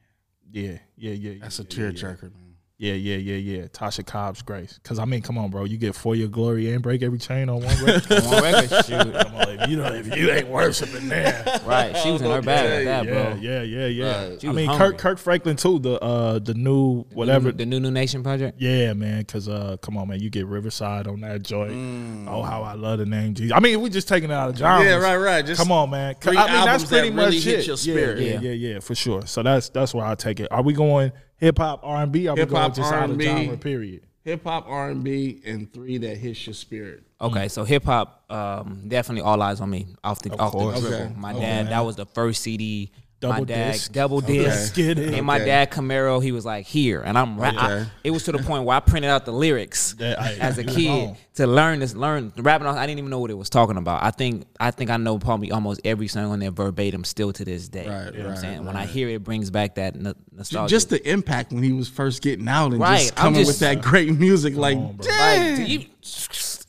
yeah, yeah, yeah. That's a yeah, yeah, tearjerker, man. Yeah, yeah, yeah, yeah. Tasha Cobbs Grace. Because, I mean, come on, bro. You get For Your Glory and Break Every Chain on one record. *laughs* On record, shoot. come on, if you, know, if you ain't worshiping there. *laughs* Right, she was in her bag like that, Yeah, bro. yeah, yeah, yeah. I mean, hungry. Kirk, Kirk Franklin, too, the uh, the new whatever. the new Nu Nation project. Yeah, man, because uh, come on, man, you get Riverside on that joint. Mm. Oh, how I love the name Jesus. I mean, we just taking it out of genres. Yeah, right, right. Just come on, man. I mean, that's albums that pretty really much it. your Yeah, spirit. Yeah, Yeah. yeah, yeah, for sure. So that's that's where I take it. Are we going hip hop, R and B? Are we going Hip-hop, just out R&B. Period. hip hop, R and B, and three that hits your spirit. Okay, so hip hop, um, definitely All Eyez on Me off the off course. the dribble. Okay, My okay. dad, that was the first CD. My Double dad, disc. double disc. Get it. And my Okay. dad Camaro, he was like here, and I'm. Ra- I- Okay. it was to the point where I printed out the lyrics *laughs* Yeah, I- as a kid to learn this, learn rapping. Off, I didn't even know what it was talking about. I think I think I know probably almost every song on there verbatim still to this day. Right, you know what I'm right, saying? When I hear it, it brings back that no- nostalgia. Just the impact when he was first getting out and Right, just coming just- with that great music, like, on, bro. dang. Like, do you-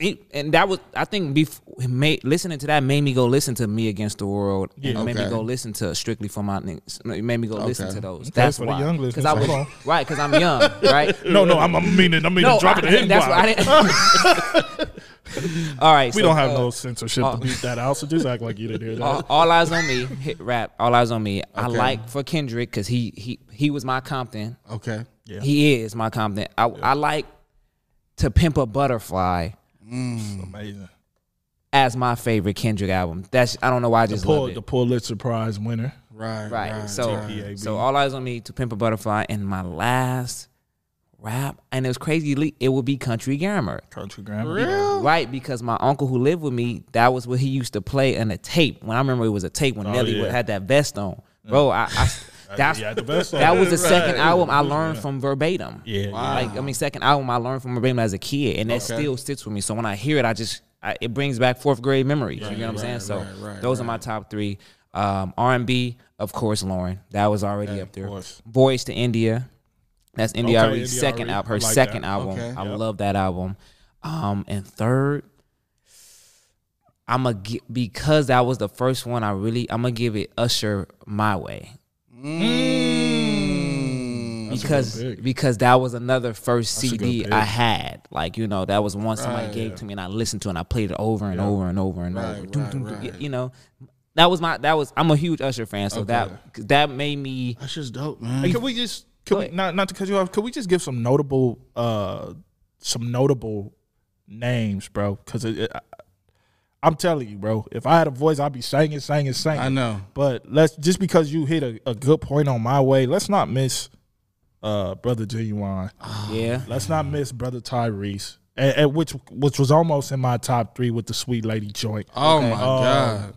it- and that was I think before made, listening to that made me go listen to Me Against the World. and Yeah. it made me go listen to Strictly for My Niggas. It made me go listen to those. Okay, That's for the why. young Because listeners, I was hold right because I'm young, right? *laughs* No, no, I'm, I'm meaning, I'm meaning no, drop it in. that's what I didn't. *laughs* All right, We so, don't have uh, no censorship to beat that out, so just act like you didn't hear that. all, *laughs* All Eyez on Me. Hit rap. All Eyez on Me. I like for Kendrick because he he he was my Compton. Okay. yeah, He is my Compton. I I like to pimp a butterfly Mm. amazing. as my favorite Kendrick album. That's I don't know why I The, just love Pul- it. the Pulitzer Prize winner. Right. Right. so TPAB. so All Eyez on Me to pimp a butterfly and my last rap and it was crazy it would be country grammar. Country grammar. Real? Right, because my uncle who lived with me, that was what he used to play on a tape. When I remember it was a tape when oh, Nelly Oh, yeah. had that vest on. Bro, I, I that's had the vest on. that was the Right. second album I learned from verbatim. Yeah, Wow. Like I mean, second album I learned from verbatim as a kid, and that Okay. still sticks with me. So when I hear it, I just I, it brings back fourth grade memories. you know what I'm saying? So right, right, those are my top three. Um, R&B, of course, Lauryn. That was already up there. Voyage to India. That's India Okay, India second album. Her like second that. album. Okay. I Yep. love that album. Um, and third, I'm a because that was the first one. I really I'm gonna give it Usher my way Mm. because because that was another first a good CD. I had. Like you know, that was one somebody Right, gave yeah. to me and I listened to it and I played it over and over and over and Right, over. Doom, right, doom, doom. right. You know, that was my that was. I'm a huge Usher fan, so that that made me. That's just dope, man. Hey, can we just can we, not not to cut you off? Could we just give some notable uh some notable names, bro? Because it, it, I, I'm telling you, bro. If I had a voice, I'd be singing, singing, singing. I know. But let's just because you hit a, a good point on my way, let's not miss uh brother Ginuwine. *sighs* Yeah, Let's not miss brother Tyrese. And, and which which was almost in my top three with the sweet lady joint. Oh Okay. my Um, god.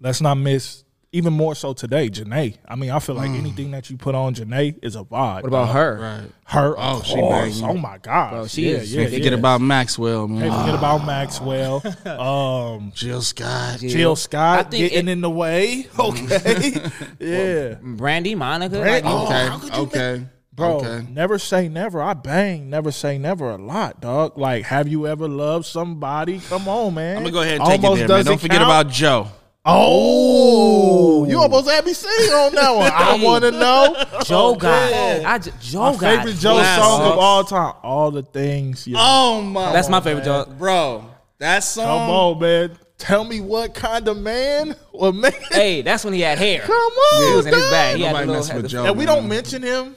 Let's not miss even more so today, Jhené. I mean, I feel Mm. like anything that you put on Jhené is a vibe. what about her? Right. Her, Oh, oh, she course. banging. Oh my god, Bro, she yeah, is- yeah, Can't yeah. Forget about Maxwell, man. Can't forget about Maxwell. *laughs* Um, Jill Scott. Jill Scott getting it- in the way. *laughs* Okay, *laughs* yeah, Brandy, Monica. Brand- like, oh, Okay. how could you okay. bro. Okay. Never say never. I bang. Never say never a lot, dog. Like, have you ever loved somebody? Come on, man. I'm gonna go ahead and take Almost it there, man. Don't forget count. about Joe. Oh, you almost had me sing on that one. I *laughs* want to know. Joe Okay. got. I just, Joe My got. favorite Joe Blast. song of all time. All the things. You Oh my. That's my favorite Joe. bro. That song. Come on, man. Tell me what kind of man or man. Hey, that's when he had hair. *laughs* Come on, He was in his dog. bag. He had Nobody the mess little, with Joe. And we don't mention him,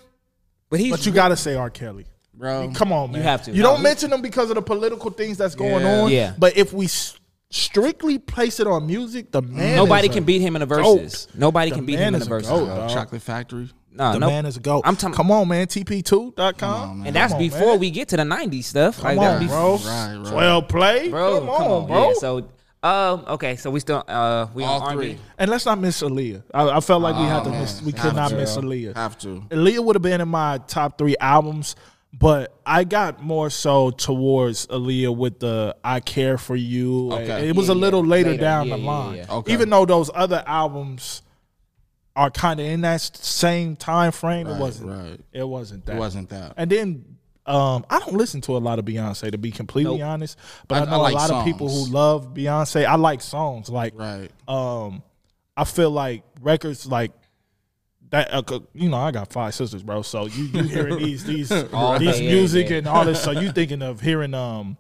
But he's but you got to say R. Kelly. bro. Come on, man. You have to. You No, don't he- mention him because of the political things that's going Yeah. on. Yeah. But if we s- strictly place it on music, the man. Nobody is can a beat him in the verses. Nobody The can beat him in the a verses. goat, bro. Chocolate Factory. No, The no. man is a goat. I'm talking- Come on, man. TP2.com. and that's on, before man. we get to the '90s stuff. Come like on, that's bro. Right, right. 12 play. bro. Come on, bro. Yeah, so, um, okay, so we still uh we All on three. and let's not miss Aaliyah. I, I felt like we had to man. miss. We Have could not to. miss Aaliyah. Have to. Aaliyah would have been in my top three albums, but I got more so towards Aaliyah with the "I Care for You." Okay. It was Yeah, a little yeah. later, Later. down Yeah, the yeah, line, yeah. Okay. even though those other albums are kind of in that same time frame. it wasn't. right. It wasn't that. It wasn't that. And then um, I don't listen to a lot of Beyonce to be completely Nope. honest, but I, I- I know like a lot of people who love Beyonce. I like songs like Right. um, I feel like records like that uh, you know I got five sisters, bro. So you you hearing these these *laughs* these music and all this. So you thinking of hearing um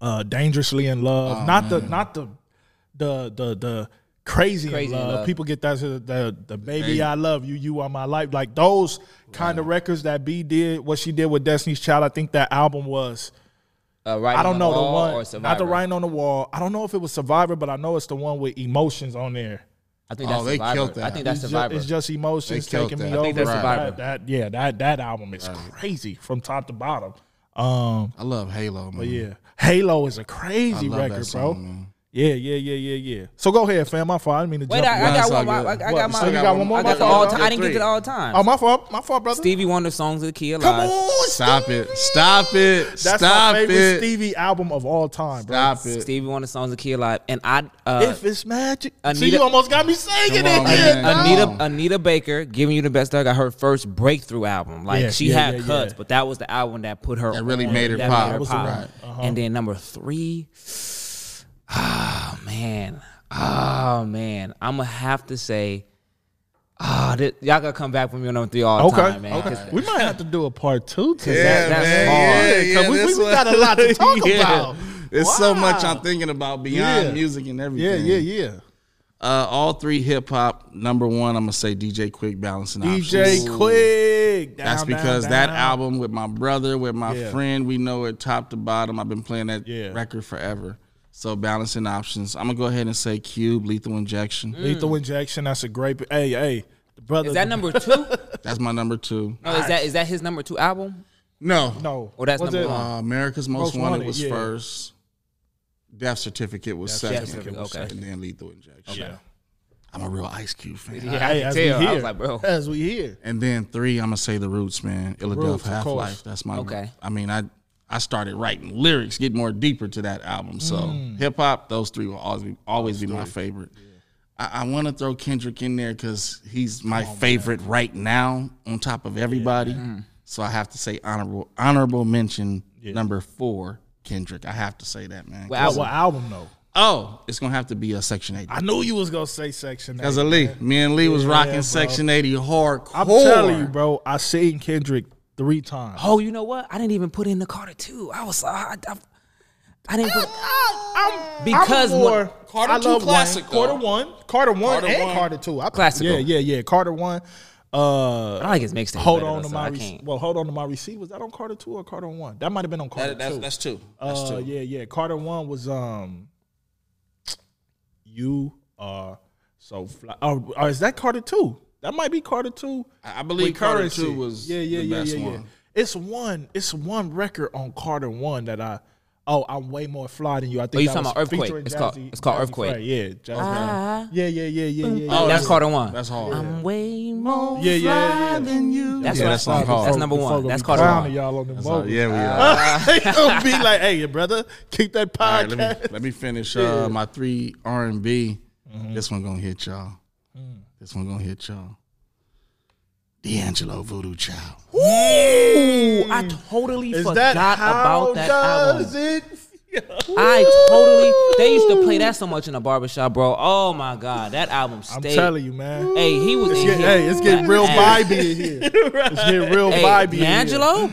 uh dangerously in love, not the not the the the the crazy, Crazy in in love. Love. People get that the the baby I love you, you are my life. Like those kind of records that B did, what she did with Destiny's Child. I think that album was. Uh, I don't on know the Wall one, not the writing on the wall. I don't know if it was Survivor, but I know it's the one with emotions on there. I think Oh, that's they Survivor. killed I think that's It's ju- Survivor. it's just emotions They killed taking me that. I over. think that's That- Survivor. That, yeah, that that album is crazy from top to bottom. Um, I love Halo, man. but yeah, Halo is a crazy I love record, that song, bro. man. Yeah, yeah, yeah, yeah, yeah. So go ahead, fam. My fault. I didn't mean to Wait, jump. I. I got one. all more. I. I got you my. still got one more? I My got the all time. I didn't get to the all time. oh, my fault. My fault, brother. Stevie Wonder songs of the key alive. Come on, Stop it. Stop it. That's Stop my favorite it. Stevie album of all time, bro. Stop it. Stevie Wonder songs of key alive, and I. Uh, If it's magic, see, Anita- you almost got me singing Come it. here, Anita Anita Baker giving you the best. I got her first breakthrough album. Like Yeah, she yeah, had yeah, cuts, yeah. but that was the album that put her. That really made her that pop. That was the pop. one. Uh-huh. And then number three, oh man, oh man, I'm gonna have to say, ah, this, y'all gotta come back from me on number three all the Okay, time, man. okay. We might have to do a part two to Yeah, that. that's man. hard. Yeah, Yeah, we- we one- got a lot to *laughs* talk Yeah. about. There's so much I'm thinking about beyond Yeah. music and everything. yeah, yeah. Yeah. Uh, all three hip hop. Number one, I'm gonna say DJ Quik Balancing DJ Options. Quik. Down, That's down, because that album with my brother, with my friend, we know it top to bottom. I've been playing that record forever. So balancing options. I'm gonna go ahead and say Cube, Lethal Injection. Lethal Injection. That's a great. Hey, hey, the brother. Is that number two? *laughs* That's my number two. No, is that is that his number two album? No, No. Or that's Was number it- one? Uh, America's Most, Most Wanted, Wanted, was yeah. first. Death Certificate was Death second. Certificate was and then Lethal Injection. Yeah. I'm a real Ice Cube fan. Yeah, I Hey, can as tell. we I hear, was like, bro. as we hear. And then three, I'm gonna say the Roots, man. Illadelph of Half course. Life. That's my. Okay. I mean, I I started writing lyrics, get more deeper to that album. So Mm. hip hop, those three will always be always be my favorite. I, I want to throw Kendrick in there because he's my favorite right now, on top of everybody. So I have to say honorable honorable mention number four, Kendrick. I have to say that man. What What, album? though? Oh, it's gonna have to be a Section 80. I knew you was gonna say Section. Because 8, of Lee, man. me and Lee was Yeah, rocking. Section 80 hardcore. I'm telling you, bro. I seen Kendrick three times. Oh, you know what? I didn't even put in the Carter two. I was I, I, I didn't put I'm, Because I'm more, one- Carter I two love classic, Wayne. Carter one, Carter one, Carter and one. Carter two. I, Classical. Yeah, yeah, yeah. Carter one. Uh, I like his mixtape. hold better, on though, to so my I rec- well. Hold on to my receipt. Was that on Carter two or Carter one? That might have been on Carter That- that's, two. that's two. That's uh, two. yeah, yeah. Carter one was um, you are so fly. Oh, oh, is that Carter two? That might be Carter two. I I believe Carter Currency. two was yeah, yeah, the yeah, best yeah, yeah. one. It's one. It's one record on Carter one that I. Oh, I'm way more fly than you. I think Oh, you talking about Earthquake. featuring It's called- it's called Jazze Earthquake. Pha. Yeah, Jazzy. Ah. yeah, yeah, yeah, yeah, yeah. Oh, yeah. that's Carter one. That's hard. I'm way more Yeah, yeah, yeah, yeah. than you. That's yeah, what- that song that's- hard. that's number one. That's Carter one. Y'all on the That's hard. vocals. Yeah, we *laughs* are. It'll be like, hey, brother, keep that All right, podcast. let me let me finish uh, my three R and B. This one gonna hit y'all. This one gonna hit y'all. D'Angelo Voodoo Child. Ooh, I totally Is forgot that how about that does album. it? I totally. They used to play that so much in the barbershop, bro. Oh my god, that album I'm telling you, man. Hey, he was It's in getting, here. hey, it's getting real vibey in here. *laughs* It's getting real Hey, vibey in here. D'Angelo.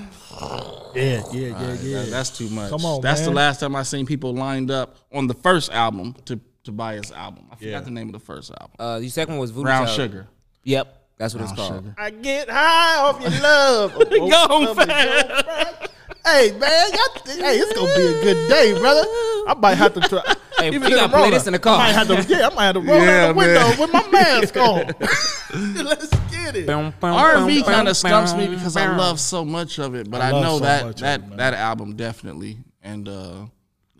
Yeah, yeah, yeah, yeah. That- that's too much. Come on, That's the last time I seen people lined up on the first album to to buy his album. I forgot Yeah. the name of the first album. Uh, the second one was Voodoo Brown Child. Sugar. Yep, that's what it's Brown called. Sugar. I get high off your love. *laughs* Go fast. Hey man, y'all, hey, it's gonna be a good day, brother. I might have to try. Hey, even we in gotta the play roller, this in the car. I might have to, yeah, I might have to roll Yeah, out the window man. with my mask on. *laughs* *laughs* Let's get it. R and B kind of stumps me because I love so much of it, but I I, love know so that much of that it, man. that album definitely. And uh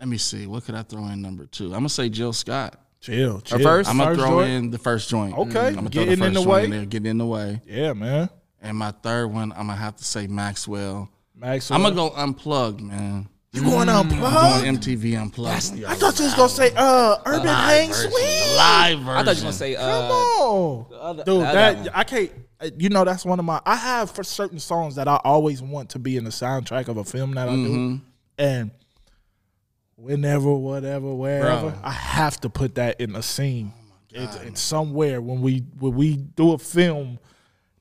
let me see, what could I throw in number two? I'm gonna say Jill Scott. Chill, chill. first? I'm gonna First throw joint? in the first joint. Okay, I'm gonna throw the getting first in the joint way. in there, getting in the way. Yeah, man. And my third one, I'm gonna have to say Maxwell. Maxwell. I'm gonna go unplugged, man. You going I'm unplugged? going MTV unplugged. I thought you was gonna say uh Urban Hang Suite. live version. I thought you were gonna say uh, Come on, other- dude. the That. I can't. uh, You know, that's one of my. I have for certain songs that I always want to be in the soundtrack of a film that I Mm-hmm. do, and whenever, whatever, wherever, Bro. I have to put that in a scene. it's, it's somewhere when we when we do a film.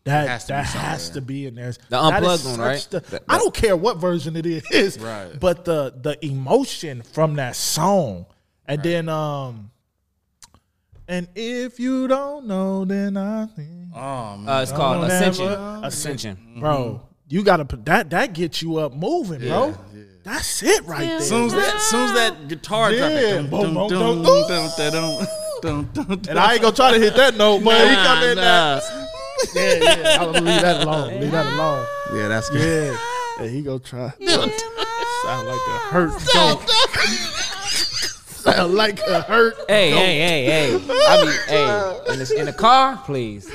That has to be that has to be in there. The unplugged one, right? the- That- I don't care what version it is, Right. But the the emotion from that song, and then um, and if you don't know, then I think Oh man. Uh, it's called Don't Ascension. ever- Ascension. bro. You gotta put that. That gets you up moving, bro. That's it right there. soon as that, soon as that guitar drop, Yeah. it, Boom, dun, boom, dun, dun. dun, dun, dun, dun, dun, dun. and I ain't gonna try to hit that note, but he come in Nah, there. Yeah, yeah. I'll leave that alone. Leave that alone. Yeah, that's good. Yeah. Yeah, he gonna try. Sound like a hurt joke. Sound like a hurt. Hey, hey, hey, hey. I mean, hey, in the, in the car, please.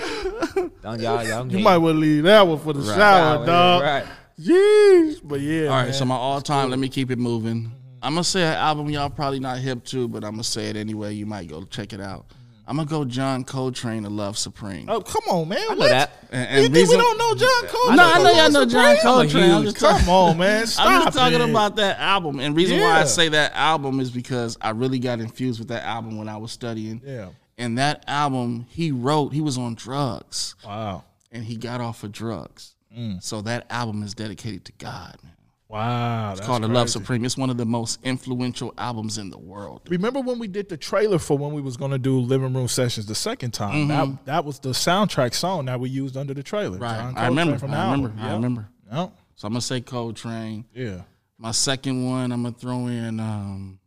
Don't y'all, y'all. You might want to leave that one for the shower, dog. Right. Jeez. But yeah, All right, man. so my all time. Let me keep it moving. Mm-hmm. I'm gonna say an album y'all probably not hip to, but I'm gonna say it anyway. You might go check it out. Mm-hmm. I'm gonna go John Coltrane, "The Love Supreme." oh, come on, man. I know that. And, You and think we don't know John Cole? No, I know y'all know John I'm Coltrane. I'm just talking- Come on, man. Stop *laughs* I'm just talking it. about that album. And reason why I say that album is because I really got infused with that album when I was studying. Yeah. And that album, he wrote, he was on drugs Wow. and he got off of drugs. So that album is dedicated to God, man. Wow. It's called The Love Supreme. It's one of the most influential albums in the world. Remember when we did the trailer for when we was gonna do living room sessions the second time? That that was the soundtrack song that we used under the trailer. Right. I remember. Coltrane I remember. album. I remember. Yep. So I'm gonna say Coltrane. Yeah. My second one, I'm gonna throw in um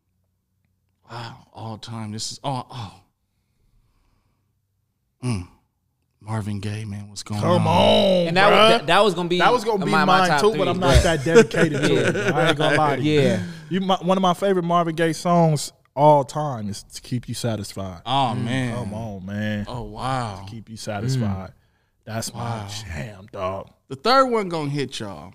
wow, all time. This is oh oh. Mm. Marvin Gaye, man, what's going Come on? Come on, And that was that, that was gonna be That was gonna be my, my mine top too, three, but I'm not that dedicated to *laughs* it. I ain't gonna lie to you. Yeah. You, my, one of my favorite Marvin Gaye songs all time is "To Keep You Satisfied." Oh mm. man. Come on, man. Oh wow. Keep you satisfied. Mm. That's my jam, dog. The third one gonna hit y'all.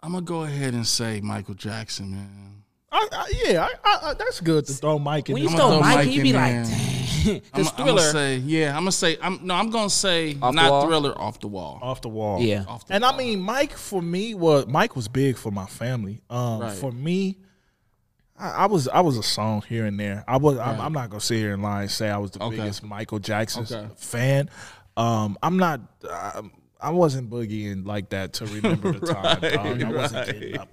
I'm gonna go ahead and say Michael Jackson, man. I, I, yeah, I, I, I, that's good to throw Mike in. When you there. I'ma throw throw Mike, Mike you be there. like, dang. I'm, Because I'm gonna Thriller. say, yeah, I'm gonna say, I'm no, I'm gonna say Off not? Thriller off the wall. off the wall. Yeah. Off the And wall. I mean, Mike for me was Mike was big for my family. Um, Right. for me, I, I was I was a song here and there. I was I'm, I'm not gonna sit here and lie and say I was the Okay. biggest Michael Jackson Okay. fan. Um, I'm not. Um, I wasn't boogieing like that to remember the *laughs* time. dog. I wasn't getting up.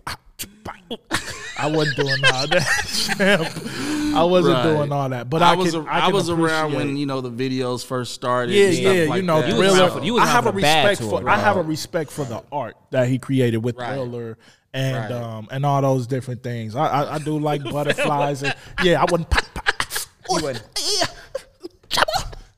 I wasn't doing all that. *laughs* I wasn't Right. doing all that. But I, I was can, a- I I can was around when you know the videos first started. yeah, and stuff yeah, like you know, that. You was Thriller. around for- you was I have a for the bad respect for. tour, I have a respect for the art that he created with Right. Thriller and Right. um and all those different things. I I, I do like *laughs* butterflies and yeah, I wouldn't. Pop, pop, You wouldn't.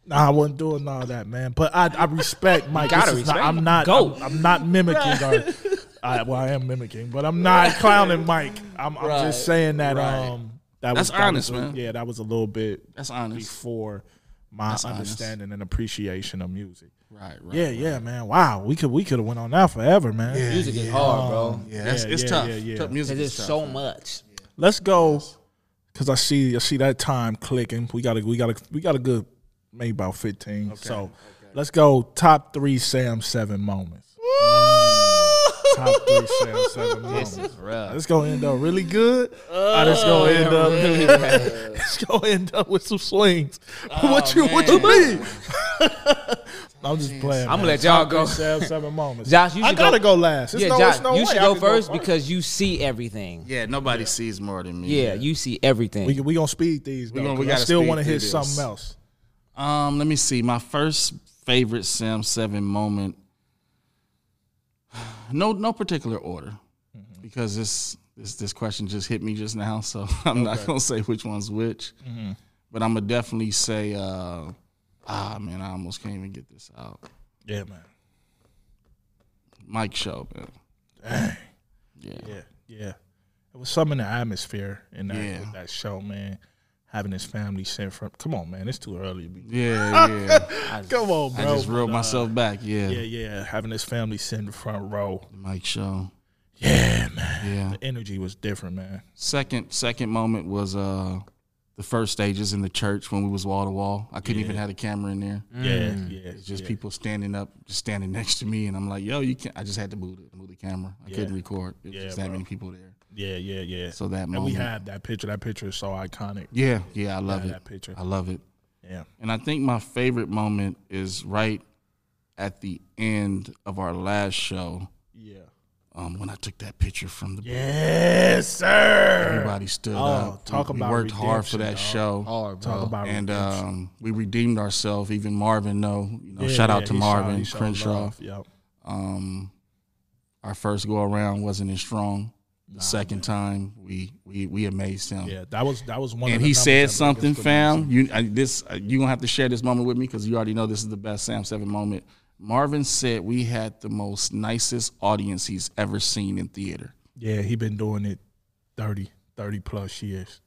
Nah, I wasn't doing all that, man. But I, I respect Mike. gotta This not- I'm not. Go. I'm, I'm not mimicking. Or, *laughs* I, well, I am mimicking, but I'm not clowning Mike. I'm, I'm just saying that. Right. Um, that That's was that honest, was man. Yeah, that was a little bit That's honest. before my honest. understanding and appreciation of music. Right, right. Yeah, yeah, man. Wow, we could we could have went on that forever, man. Music is hard, bro. Yeah, that's, Yeah, it's yeah, tough. yeah, yeah. Tough music Because is it's tough. so much. Let's go, cause I see I see that time clicking. We got a we got a we got a good maybe about fifteen. So let's go top three Sam seven moments. Mm. Top three Sam seven This is rough. Let's go end up really good. or let's go end up *laughs* let's *laughs* go end up with some swings. what you what you mean? *laughs* I'm just playing. I'ma let y'all Top go. three Sam seven moments. Josh, you I should gotta go- go, last. There's yeah, no, Josh, no you should go could first first. because you see everything. Yeah, nobody sees more than me. Yeah, you see everything. We we gonna speed these. Though, gonna- we 'cause I gotta still want to hit something else. Um, let me see. My first favorite Sam Seven moment. *sighs* No, no particular order, Mm-hmm. because this this this question just hit me just now. So *laughs* I'm not gonna say which one's which, Mm-hmm. but I'm gonna definitely say. Uh, ah, man, I almost can't even get this out. Yeah, man. Mike Show, man. Dang. Yeah, Yeah, yeah. It was some in the atmosphere in that Yeah. that show, man. Having his family sent from. Come on, man. It's too early to be. yeah, *laughs* yeah. Come on, bro. I just reeled But, uh, myself back. Yeah. Yeah, yeah. Having his family sit in the front row. Mike Show. Yeah, man. Yeah. The energy was different, man. Second second moment was uh the first stages in the church when we was wall to wall. I couldn't even have a camera in there. Yeah, yeah. It's just yeah. people standing up, just standing next to me, and I'm like, "Yo, you can't." I just had to move the, move the camera. I couldn't record. It was Yeah, just that bro. many people there. Yeah, yeah, yeah. So that and we moment, have that picture. That picture is so iconic. yeah, yeah, I love it. that picture. I love it. Yeah. And I think my favorite moment is right at the end of our last show Yeah. um, when I took that picture from the Yes, sir. Everybody stood Oh, up. talk we, we about worked hard for that redemption, show. Hard, bro. Talk about and um, we redeemed ourselves. Even Marvin, know, you know, Yeah, shout out yeah, to Marvin showed Crenshaw. Yep. Um, our first go around wasn't as strong. The second time, we we we amazed him. Yeah, that was that was one. And the he numbers said something, fam. You I, this uh, you gonna have to share this moment with me because you already know this is the best Sam Seven moment. Marvin said we had the most nicest audience he's ever seen in theater. Yeah, he been doing it 30, 30 plus years.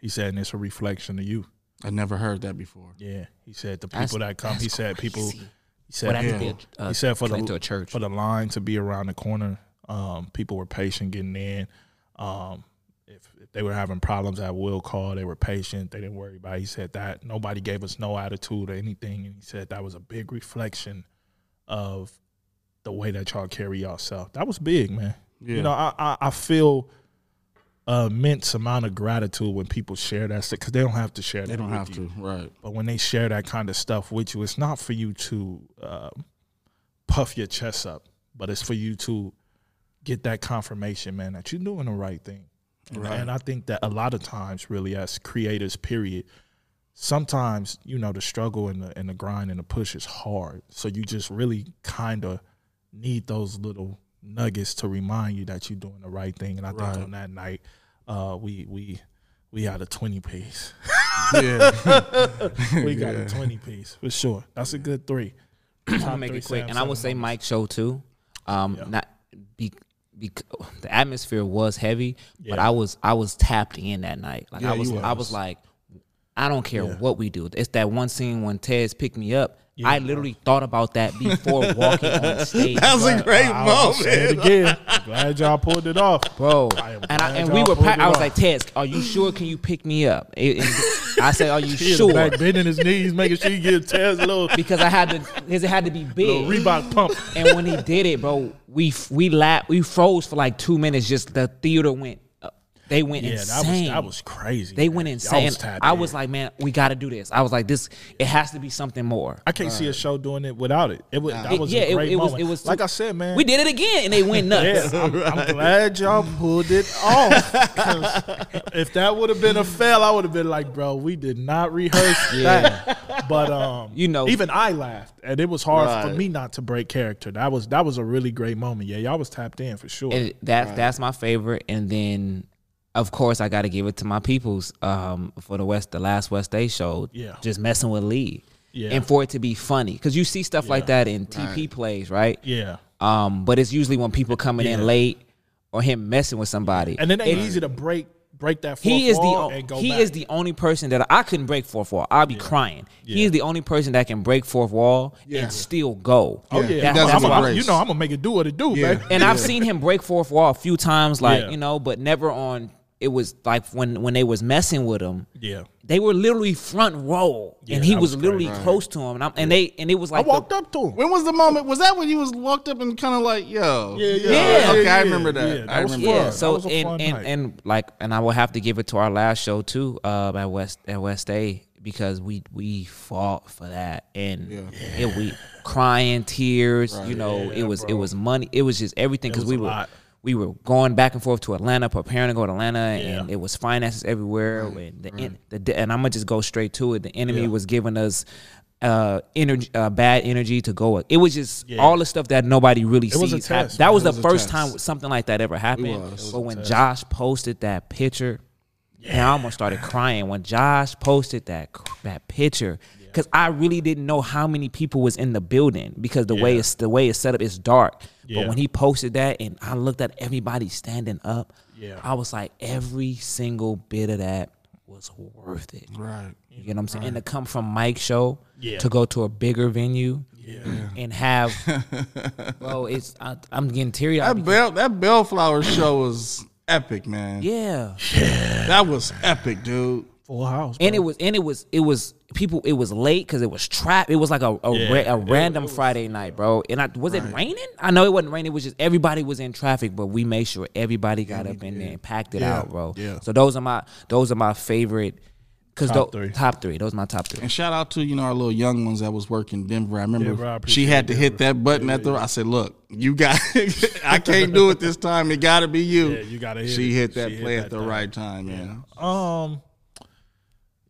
He said, and it's a reflection of you. I never heard that before. Yeah, he said the That's- people that come. He that's said people. crazy. He said Well, that could people- be a- uh, he said for the to a church. for the line to be around the corner. Um, people were patient getting in. Um, if, if they were having problems at will call, they were patient. They didn't worry about. It. He said that nobody gave us no attitude or anything, and he said that was a big reflection of the way that y'all carry yourself. That was big, man. Yeah. You know, I, I I feel a immense amount of gratitude when people share that stuff because they don't have to share. They don't have you. to, right? But when they share that kind of stuff with you, it's not for you to um, puff your chest up, but it's for you to get that confirmation, man, that you're doing the right thing. And- Right. And I think that a lot of times, really, as creators, period, sometimes you know the struggle and the and the grind and the push is hard. So you just really kind of need those little nuggets to remind you that you're doing the right thing. And I think on that night, uh, we we we had a twenty piece. Yeah, *laughs* we got a 20 piece for sure. That's a good three. I'm gonna make it quick, and I would say Mike show too. Um, not be, be the atmosphere was heavy, but I was I was tapped in that night. Like Yeah, I was, you I was. was like, I don't care Yeah. what we do. It's that one scene when Tez picked me up. I literally thought about that before walking on *laughs* stage, that was a great I'll say it moment. again. Glad y'all pulled it off. bro. I And I, and we were. pulled Pra- it I was off. like, Tez, are you sure? Can you pick me up? And- and I said, Are you *laughs* He sure? the back bending his knees, making sure he get Tez a little, Because I had to. His it had to be *laughs* little big. Reebok pump. And when he did it, bro, we we laughed, we froze for like two minutes. Just the theater went, they went Yeah, insane. that was that was crazy. they man. went Y'all insane. was I was like, man, we got to do this. I was like, this, it has to be something more. I can't see a show doing it without it. It was that It- was yeah, a it- great it was- moment. it was like too- I said, man. We did it again, and they went *laughs* nuts. Yeah, I'm, I'm glad y'all pulled it *laughs* off. if that would have been a fail, I would have been like, bro, we did not rehearse *laughs* that. But um, You know- even I laughed, and it was hard for me not to break character. That was that was a really great moment. Yeah, y'all was tapped in for sure. And that's that's my favorite. And then, of course, I got to give it to my peoples um, for the West, the last West Day show. Yeah. just messing with Lee. Yeah. and for it to be funny because you see stuff like that in TP plays, right? yeah. Um, but it's usually when people coming Yeah. in late or him messing with somebody. And then it ain't easy to break break that. Fourth he is the wall o- and go he back. is the only person that I couldn't break fourth wall. I'll be crying. He is the only person that can break fourth wall and still go. Oh yeah, he That's- does I'm, have a I'm- grace. you know I'm gonna make it do what it do, Yeah. man. And I've seen him break fourth wall a few times, like Yeah. you know, but never on. It was like when when they was messing with him. Yeah, They were literally front row, Yeah, and he was, was literally crazy. close to him, and, I'm, and they and it was I like the- walked up to him. When was the moment? Was that when you was walked up and kind of like, yo? Yeah, yeah, Yeah. Okay, yeah, I remember that. yeah, that I remember fun. Yeah, that. That so was a and fun and, night. and like and I will have to give it to our last show too, uh at West at West A because we we fought for that and it we crying tears, you know, Yeah, it was it was money, it was just everything because we were lot. We were going back and forth to Atlanta, preparing to go to Atlanta, and it was finances everywhere. And the, en- the and I'm gonna just go straight to it. The enemy was giving us uh energy, uh, bad energy to go. It was just Yeah. all the stuff that nobody really It was sees. a test, That was It the first test. time something like that ever happened. was. But when Josh posted that picture, and I almost started crying when Josh posted that that picture because I really didn't know how many people was in the building because the way it's the way it's set up is dark. Yeah. But when he posted that and I looked at everybody standing up, Yeah. I was like, every single bit of that was worth it. Right. You know what I'm saying? And to come from Mike's show Yeah. to go to a bigger venue and have, *laughs* bro, it's I, I'm getting teary eyed. That bell that Bellflower show was epic, man. yeah Yeah. That was epic, dude. Full house. and it was and it was it was people it was late because it was trap it was like a a, Yeah, ra- a random was- friday night bro and i was it raining i know it wasn't raining it was just everybody was in traffic but we made sure everybody got up in there and packed it Yeah, out bro yeah. so those are my those are my favorite because Top tho- three. top three those are my top three And shout out to you know our little young ones that was working Denver. I remember Denver, I she had to hit that button at the. I said, "Look, you got. *laughs* I can't do it this time. It got to be you. Yeah, you gotta hit She it. hit that She hit play that at the thing. right time, man. Um,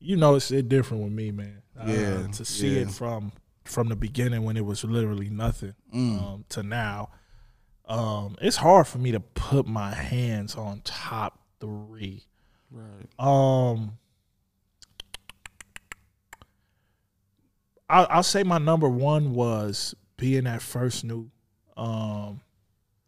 you know, it's it different with me, man. Uh, Yeah, to see yeah. it from from the beginning when it was literally nothing Mm. um, to now, um, it's hard for me to put my hands on top three. Right. Um, I'll, I'll say my number one was being at first new. Um,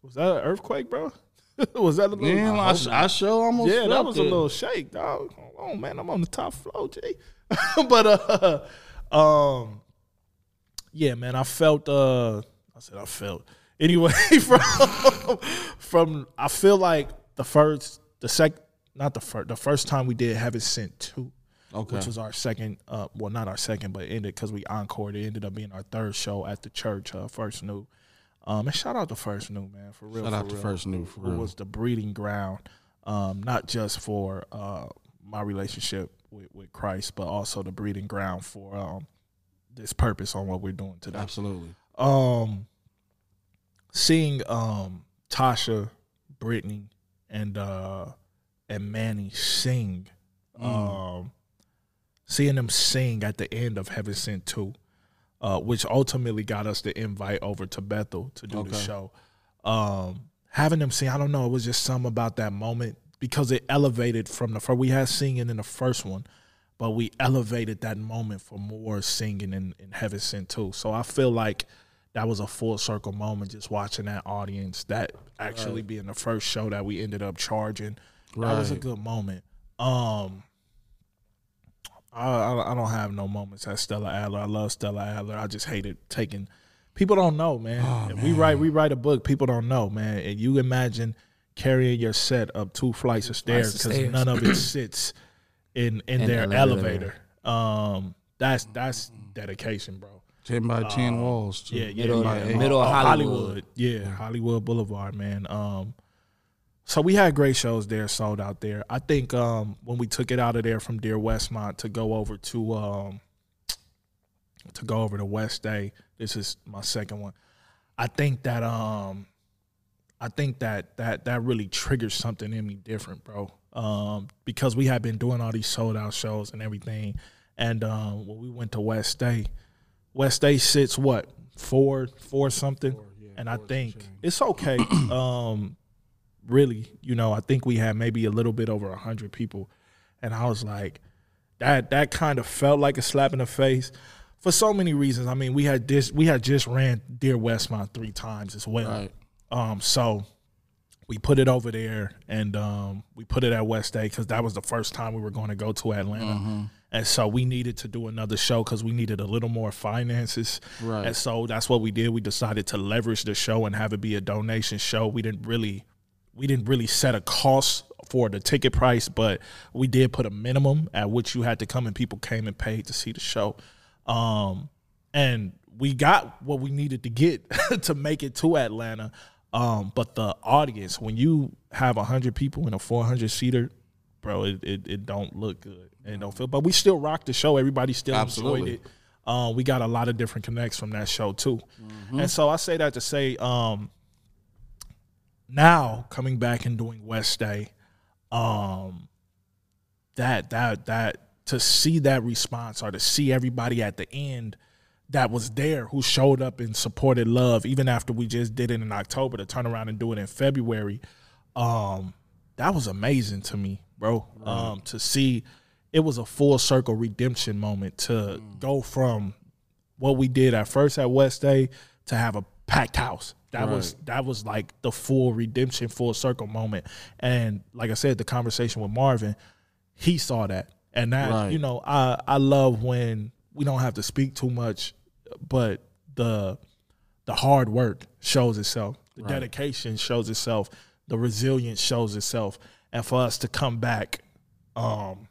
was that an earthquake, bro? *laughs* was that a little? Yeah, I, sh- I sure almost. Yeah, that felt was a little shake, dog. On, man. I'm on the top floor, G. *laughs* but uh um yeah, man, I felt uh I said I felt. Anyway, *laughs* from from I feel like the first the sec not the first the first time we did Heaven Sent two. Okay. Which was our second, uh, well, not our second, but ended because we encored. It ended up being our third show at the church, uh, First New. Um, and shout out to First New, man, for real. Shout for out to First New, for real. was the breeding ground, um, not just for uh, my relationship with, with Christ, but also the breeding ground for um, this purpose on what we're doing today. Absolutely. Um, seeing um, Tasha, Brittany, and uh, and Manny sing, um, seeing them sing at the end of Heaven Sent Two, uh, which ultimately got us the invite over to Bethel to do the show. Um, having them sing, I don't know, it was just something about that moment because it elevated from the first. We had singing in the first one, but we elevated that moment for more singing in, in Heaven Sent Two. So I feel like that was a full circle moment just watching that audience. That actually being the first show that we ended up charging. That was a good moment. Um, I, I don't have no moments at Stella Adler. I love Stella Adler. I just hated taking. People don't know, man. If we write we write a book. People don't know, man. And you imagine carrying your set up two flights of stairs because none of it *clears throat* sits in in, In their elevator. elevator. Um, that's that's dedication, bro. Ten by ten walls. Too. Yeah, yeah, Middle- yeah. middle of Oh, Hollywood. Yeah, Hollywood Boulevard, man. Um, so we had great shows there, sold out there. I think um, when we took it out of there from Dear Westmont to go over to um, to go over to West Day. This is my second one. I think that um, I think that that that really triggers something in me different, bro. Um, because we had been doing all these sold out shows and everything, and um, when we went to West Day, West Day sits what four four something, and I think it's okay. *clears throat* um, really, you know, I think we had maybe a little bit over a hundred people, and I was like, that that kind of felt like a slap in the face for so many reasons. I mean, we had this we had just ran Dear Westmont three times as well. Right. Um, so we put it over there and um, we put it at West Day because that was the first time we were going to go to Atlanta. And so we needed to do another show because we needed a little more finances. Right. And so that's what we did. We decided to leverage the show and have it be a donation show. We didn't really we didn't really set a cost for the ticket price, but we did put a minimum at which you had to come and people came and paid to see the show. Um, and we got what we needed to get *laughs* to make it to Atlanta. Um, but the audience, when you have hundred people in a four hundred seater, bro, it, it it don't look good. It don't feel. But we still rocked the show. Everybody still Absolutely. enjoyed it. Uh, we got a lot of different connects from that show too. And so I say that to say, um, now coming back and doing West Day, um, that that that to see that response or to see everybody at the end that was there who showed up and supported love even after we just did it in October to turn around and do it in February um that was amazing to me bro um to see it was a full circle redemption moment to go from what we did at first at West Day to have a packed house. That was that was like the full redemption, full circle moment. And like I said, the conversation with Marvin, he saw that. And that Right. you know, I I love when we don't have to speak too much, but the the hard work shows itself. The dedication shows itself. The resilience shows itself. And for us to come back um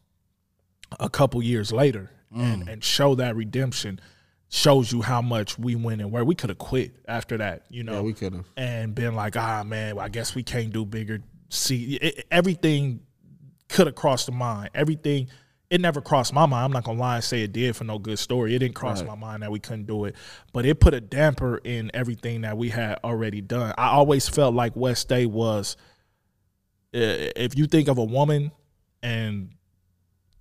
a couple years later Mm. and and show that redemption shows you how much we went and where we could have quit after that. You know, Yeah, we could have. and been like, ah, man, well, I guess we can't do bigger. See, it, everything could have crossed the mind. Everything, it never crossed my mind. I'm not gonna lie and say it did for no good story. It didn't cross Right. my mind that we couldn't do it, but it put a damper in everything that we had already done. I always felt like West Day was, if you think of a woman and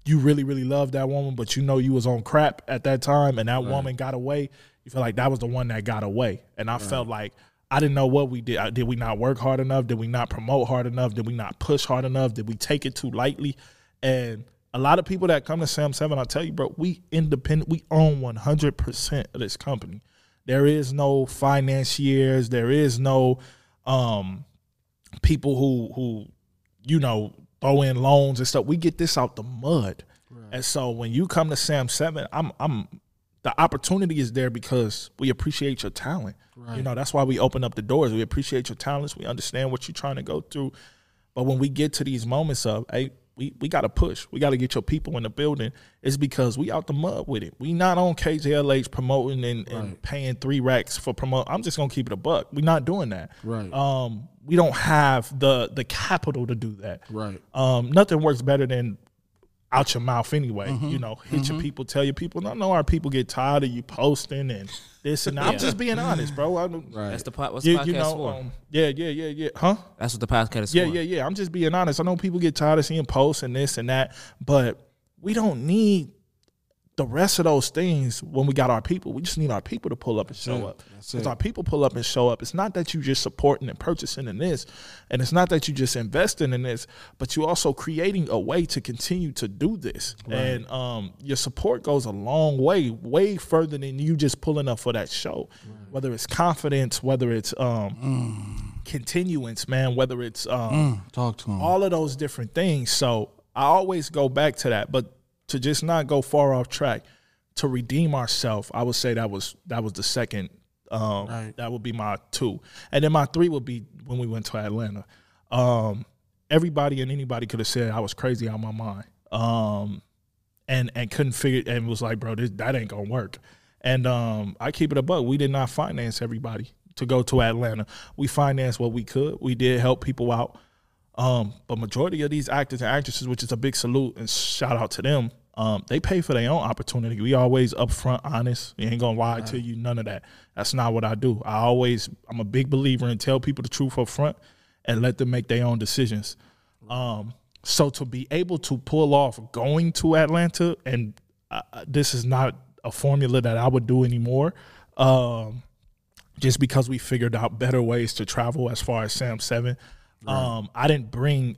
you really really love that woman, but you know you was on crap at that time, and that woman got away. You feel like that was the one that got away, and I felt like I didn't know what we did. Did we not work hard enough? Did we not promote hard enough? Did we not push hard enough? Did we take it too lightly? And a lot of people that come to Sam Seven, I'll tell you, bro, we independent. We own one hundred percent of this company. There is no financiers. There is no um, people who who you know throw in loans and stuff. We get this out the mud, and so when you come to Sam Seven, I'm I'm the opportunity is there because we appreciate your talent. You know that's why we open up the doors. We appreciate your talents. We understand what you're trying to go through, but when we get to these moments of hey. We, we got to push. We got to get your people in the building. It's because we out the mud with it. We not on KJLH promoting and, and paying three racks for promote. I'm just gonna keep it a buck. We not doing that Right. um, we don't have the the capital to do that. Right. Um, nothing works better than out your mouth anyway. Mm-hmm. You know, hit your people, tell your people. I know our people get tired of you posting and this and that. I'm just being honest, bro. I, don't- Right. That's the pot. What's the podcast you know, for? um, yeah, yeah, yeah, yeah. Huh? That's what the podcast is Yeah, for. yeah, yeah. I'm just being honest. I know people get tired of seeing posts and this and that, but we don't need the rest of those things when we got our people. We just need our people to pull up and show up. Because our people pull up and show up. It's not that you just supporting and purchasing in this, and it's not that you just investing in this, but you also creating a way to continue to do this. And um, your support goes a long way, way further than you just pulling up for that show. Whether it's confidence, whether it's um, continuance, man, whether it's um, Talk to him. all of those different things. So I always go back to that, but to just not go far off track, to redeem ourselves, I would say that was that was the second. Um, Right. That would be my two, and then my three would be when we went to Atlanta. Um, everybody and anybody could have said I was crazy out my mind, um, and and couldn't figure and was like, bro, this that ain't gonna work. And um, I keep it a buck. We did not finance everybody to go to Atlanta. We financed what we could. We did help people out. Um, but majority of these actors and actresses, which is a big salute and shout out to them, um, they pay for their own opportunity. We always upfront, honest. We ain't gonna lie to you, none of that. That's not what I do. I always, I'm a big believer in tell people the truth up front and let them make their own decisions. Um, so to be able to pull off going to Atlanta, and uh, this is not a formula that I would do anymore. Um, just because we figured out better ways to travel as far as Sam Seven. Um, I didn't bring,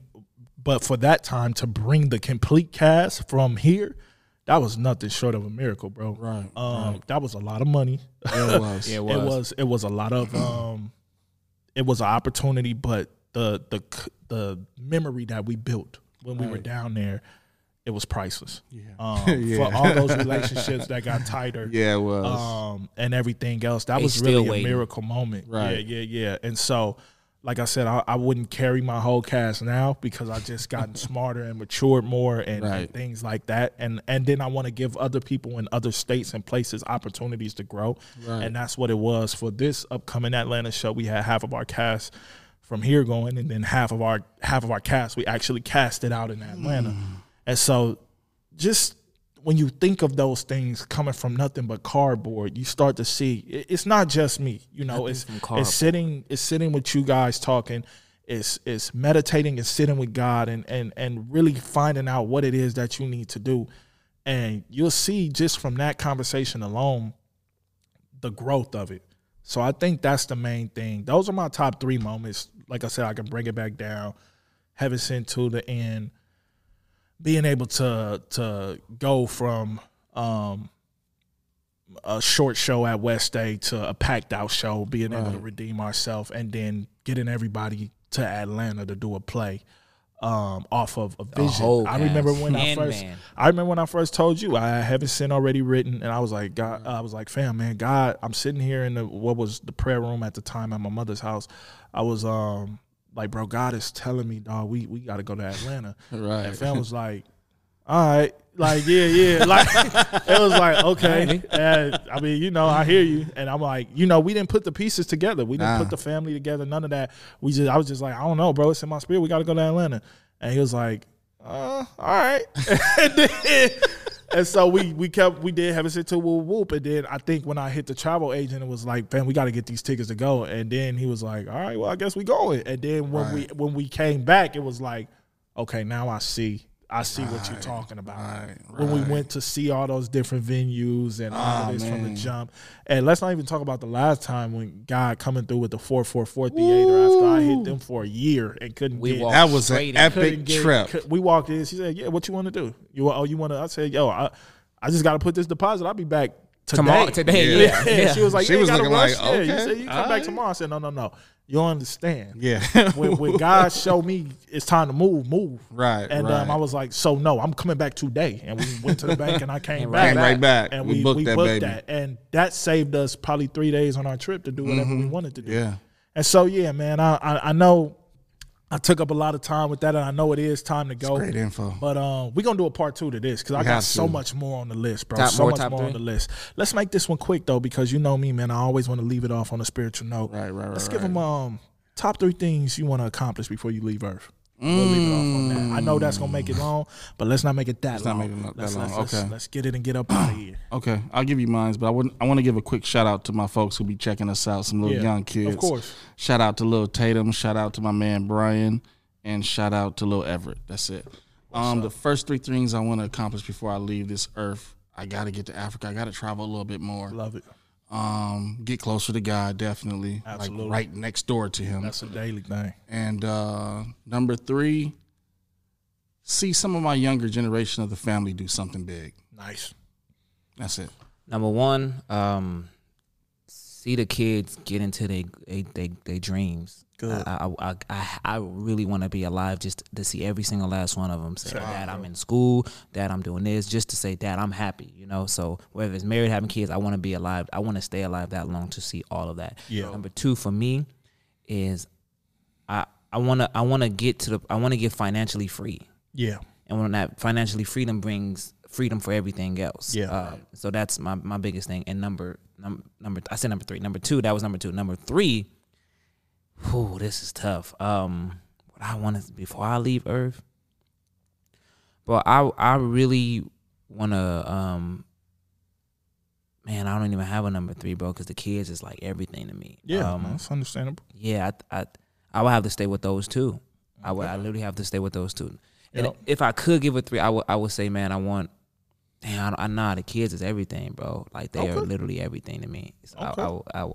but for that time to bring the complete cast from here, that was nothing short of a miracle, bro. Right, Um, that was a lot of money. It was. Yeah, it *laughs* It was. was it was a lot of um, it was an opportunity, but the the the memory that we built when we were down there, it was priceless. Yeah. Um, *laughs* Yeah. For all those relationships that got tighter, *laughs* Yeah, it was. um, and everything else. That They was still really waiting. a miracle moment. Right. Yeah, yeah, yeah. And so, like I said, I, I wouldn't carry my whole cast now because I just gotten *laughs* smarter and matured more and, and things like that. And and then I want to give other people in other states and places opportunities to grow. Right. And that's what it was for this upcoming Atlanta show. We had half of our cast from here going, and then half of our half of our cast we actually cast it out in Atlanta. Mm. And so, just when you think of those things coming from nothing but cardboard, you start to see it- it's not just me. You know, it's it's sitting it's sitting with you guys talking. It's it's meditating and sitting with God and and and really finding out what it is that you need to do. And you'll see just from that conversation alone the growth of it. So I think that's the main thing. Those are my top three moments. Like I said, I can bring it back down. Heaven sent to the end. Being able to to go from um a short show at West Day to a packed out show, being able to redeem ourselves, and then getting everybody to Atlanta to do a play um, off of a vision. whole I remember cast. when I first, band. I remember when I first told you I haven't sin already written, and I was like, God, I was like, fam, man, God, I'm sitting here in the what was the prayer room at the time at my mother's house. I was um like, bro, God is telling me, dog, we we got to go to Atlanta. *laughs* Right. And fam was like, all right. Like, yeah, yeah. *laughs* Like, it was like, okay. And, I mean, you know, I hear you. And I'm like, you know, we didn't put the pieces together. We didn't Nah. put the family together. None of that. We just, I was just like, I don't know, bro. It's in my spirit. We got to go to Atlanta. And he was like, uh, all right. and, *laughs* then, and so we we kept we did have it sit to whoop whoop. And then I think when I hit the travel agent, it was like, man, we got to get these tickets to go. And then he was like, all right, well, I guess we going. And then when we when we came back, it was like, okay, now I see. I see what you're talking about. right, When we went to see all those different venues and all of this from the jump. And let's not even talk about the last time when God coming through with the 444 theater after I hit them for a year and couldn't We get That was an epic get- trip. could- we walked in. She said, "Yeah, what you want to do? You oh, you want to?" I said, "Yo, I, I just got to put this deposit. I'll be back today." Tomorrow, today, Yeah. yeah, yeah. She was like, She "You was ain't gotta looking rush." like, Yeah, you okay, said you come all back right. tomorrow. I said, "No, no, no. You understand. Yeah. *laughs* when, when God showed me it's time to move, move. Right, And right. Um, I was like, so no, I'm coming back today. And we went to the bank and I came And back. Came right back. And We we, booked we that booked that. And that saved us probably three days on our trip to do whatever we wanted to do. Mm-hmm. Yeah. And so yeah, man, I, I I know I took up a lot of time with that, and I know it is time to go. Great info. But um, we're gonna do a part two to this because I got so to. much more on the list, bro. Top so more, much more on the list. Let's make this one quick though, because you know me, man. I always want to leave it off on a spiritual note. Right, right, Let's right, give right. them um top three things you want to accomplish before you leave Earth. We'll leave it off on that. I know that's gonna make it long, but let's not make it that not long. make it that let's, long. Let's, let's- Okay. let's get it and get up out of here. *clears throat* Okay, I'll give you mine, but I wouldn't. I want to give a quick shout out to my folks who be checking us out. Some little Yeah, young kids, of course. Shout out to little Tatum. Shout out to my man Brian, and shout out to little Everett. That's it. Um, the first three things I want to accomplish before I leave this earth, I got to get to Africa. I got to travel a little bit more. Love it. Um, get closer to God, definitely. Absolutely. Like right next door to Him. That's a daily thing. And uh, number three, see some of my younger generation of the family do something big. Nice. That's it. Number one, um, see the kids get into their they, they, they dreams. Good. I I, I, I, I really want to be alive just to see every single last one of them say, "Dad, I'm in school. Dad, I'm doing this." Just to say, "Dad, I'm happy." You know. So whether it's married, having kids, I want to be alive. I want to stay alive that long to see all of that. Yeah. Number two for me is I I want to I want to get to the I want to get financially free Yeah. and when that financially freedom brings freedom for everything else. Yeah. Uh, so that's my, my biggest thing. And number number number I said number three. Number two, that was number two. Number three, whew, this is tough. Um, what I want to before I leave Earth, but I I really want to um. Man, I don't even have a number three, bro, because the kids is like everything to me. Yeah. Um, that's understandable. yeah, I, I, I would have to stay with those two. I would, I literally have to stay with those two. And Yep. if I could give a three, I would, I would say, man, I want. Damn, I, I nah, the kids is everything, bro. Like they are literally everything to me. So I- Okay. I, I, I-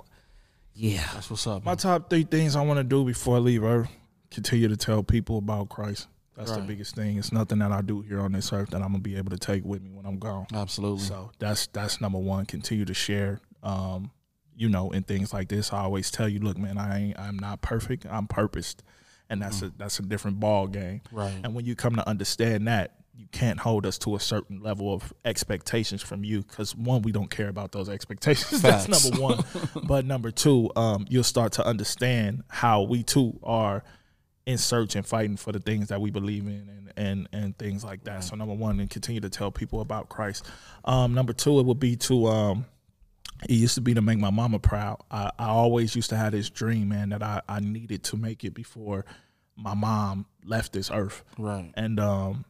yeah, That's what's up. My man. top three things I want to do before I leave Earth: continue to tell people about Christ. That's the biggest thing. It's nothing that I do here on this earth that I'm gonna be able to take with me when I'm gone. Absolutely. So that's that's number one. Continue to share. Um, you know, in things like this, I always tell you, look, man, I ain't, I'm not perfect. I'm purposed, and that's a that's a different ball game. Right. And when you come to understand that, you can't hold us to a certain level of expectations from you because one, we don't care about those expectations. *laughs* That's number one. *laughs* but number two, um, you'll start to understand how we too are in search and fighting for the things that we believe in and and and things like that. So number one, and continue to tell people about Christ. Um, number two, it would be to um, it used to be to make my mama proud. I, I always used to have this dream, man, that I, I needed to make it before my mom left this earth. right. And um,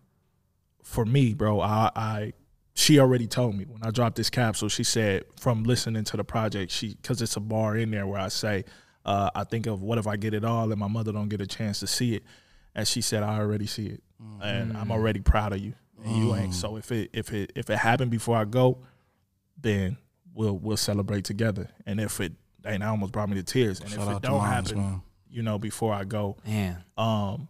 for me, bro, I, I she already told me when I dropped this capsule. She said from listening to the project, she because it's a bar in there where I say, uh, I think of what if I get it all and my mother don't get a chance to see it, and she said I already see it, and I'm already proud of you, and you ain't. So if it if it if it happened before I go, then we'll we'll celebrate together. And if it and I almost brought me to tears. And Shout if it don't moms, happen, man. you know, before I go, man. um,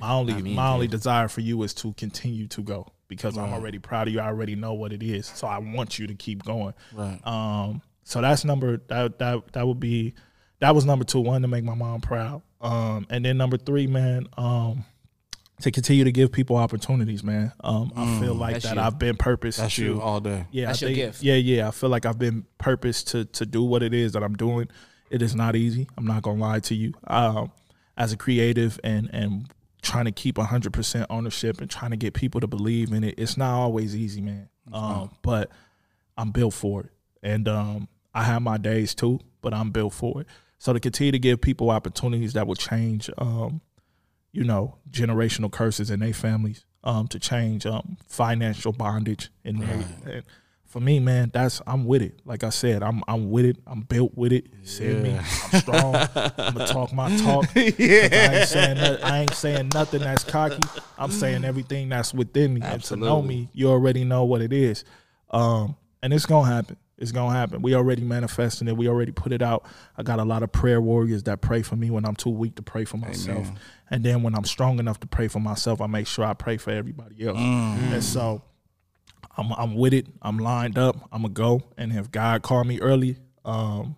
my only I mean, my only dude. desire for you is to continue to go because I'm already proud of you. I already know what it is, so I want you to keep going. Right. Um, so that's number that that that would be that was number two. One to make my mom proud. Um, and then number three, man, um, to continue to give people opportunities, man. Um, I feel like that you. I've been purposed. That's to, you all day. yeah, That's I your gift. Yeah, yeah. I feel like I've been purposed to to do what it is that I'm doing. It is not easy. I'm not gonna lie to you. Um, as a creative and and trying to keep 100% ownership and trying to get people to believe in it. It's not always easy, man. Um, but I'm built for it. And um, I have my days too, but I'm built for it. So to continue to give people opportunities that will change, um, you know, generational curses in their families, um, to change um, financial bondage in their. And for me, man, that's I'm with it. Like I said, I'm I'm with it. I'm built with it. Send me. I'm strong. I'm gonna talk my talk. *laughs* yeah. I ain't saying that, I ain't saying nothing that's cocky. I'm saying everything that's within me. And to know me, you already know what it is. Um, and it's gonna happen. It's gonna happen. We already manifesting it. We already put it out. I got a lot of prayer warriors that pray for me when I'm too weak to pray for myself. And then when I'm strong enough to pray for myself, I make sure I pray for everybody else. And so I'm I'm with it. I'm lined up. I'm gonna go. And if God called me early, um,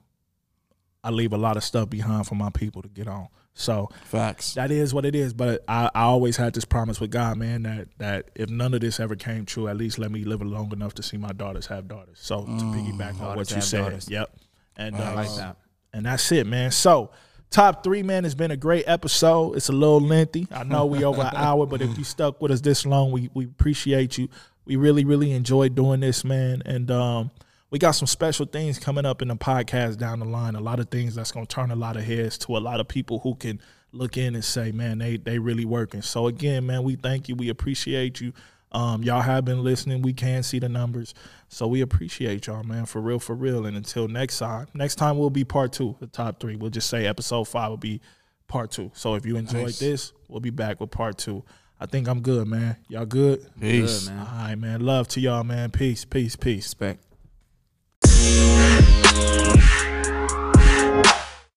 I leave a lot of stuff behind for my people to get on. So Facts. that is what it is. But I, I always had this promise with God, man, that that if none of this ever came true, at least let me live long enough to see my daughters have daughters. So to piggyback on what you said, daughters. yep. And I uh, like that. and that's it, man. So, top three, man, has been a great episode. It's a little lengthy. I know we over an *laughs* hour, but if you stuck with us this long, we we appreciate you. We really, really enjoyed doing this, man. And um, we got some special things coming up in the podcast down the line. A lot of things that's gonna turn a lot of heads to a lot of people who can look in and say, man, they they really working. So again, man, we thank you. We appreciate you. Um, y'all have been listening. We can see the numbers. So we appreciate y'all, man, for real, for real. And until next time, next time will be part two, the top three. We'll just say episode five will be part two. So if you enjoyed Nice. this, we'll be back with part two. I think I'm good, man. Y'all good? Peace. Good, man. right, man. Love to y'all, man. Peace, peace, peace. Respect.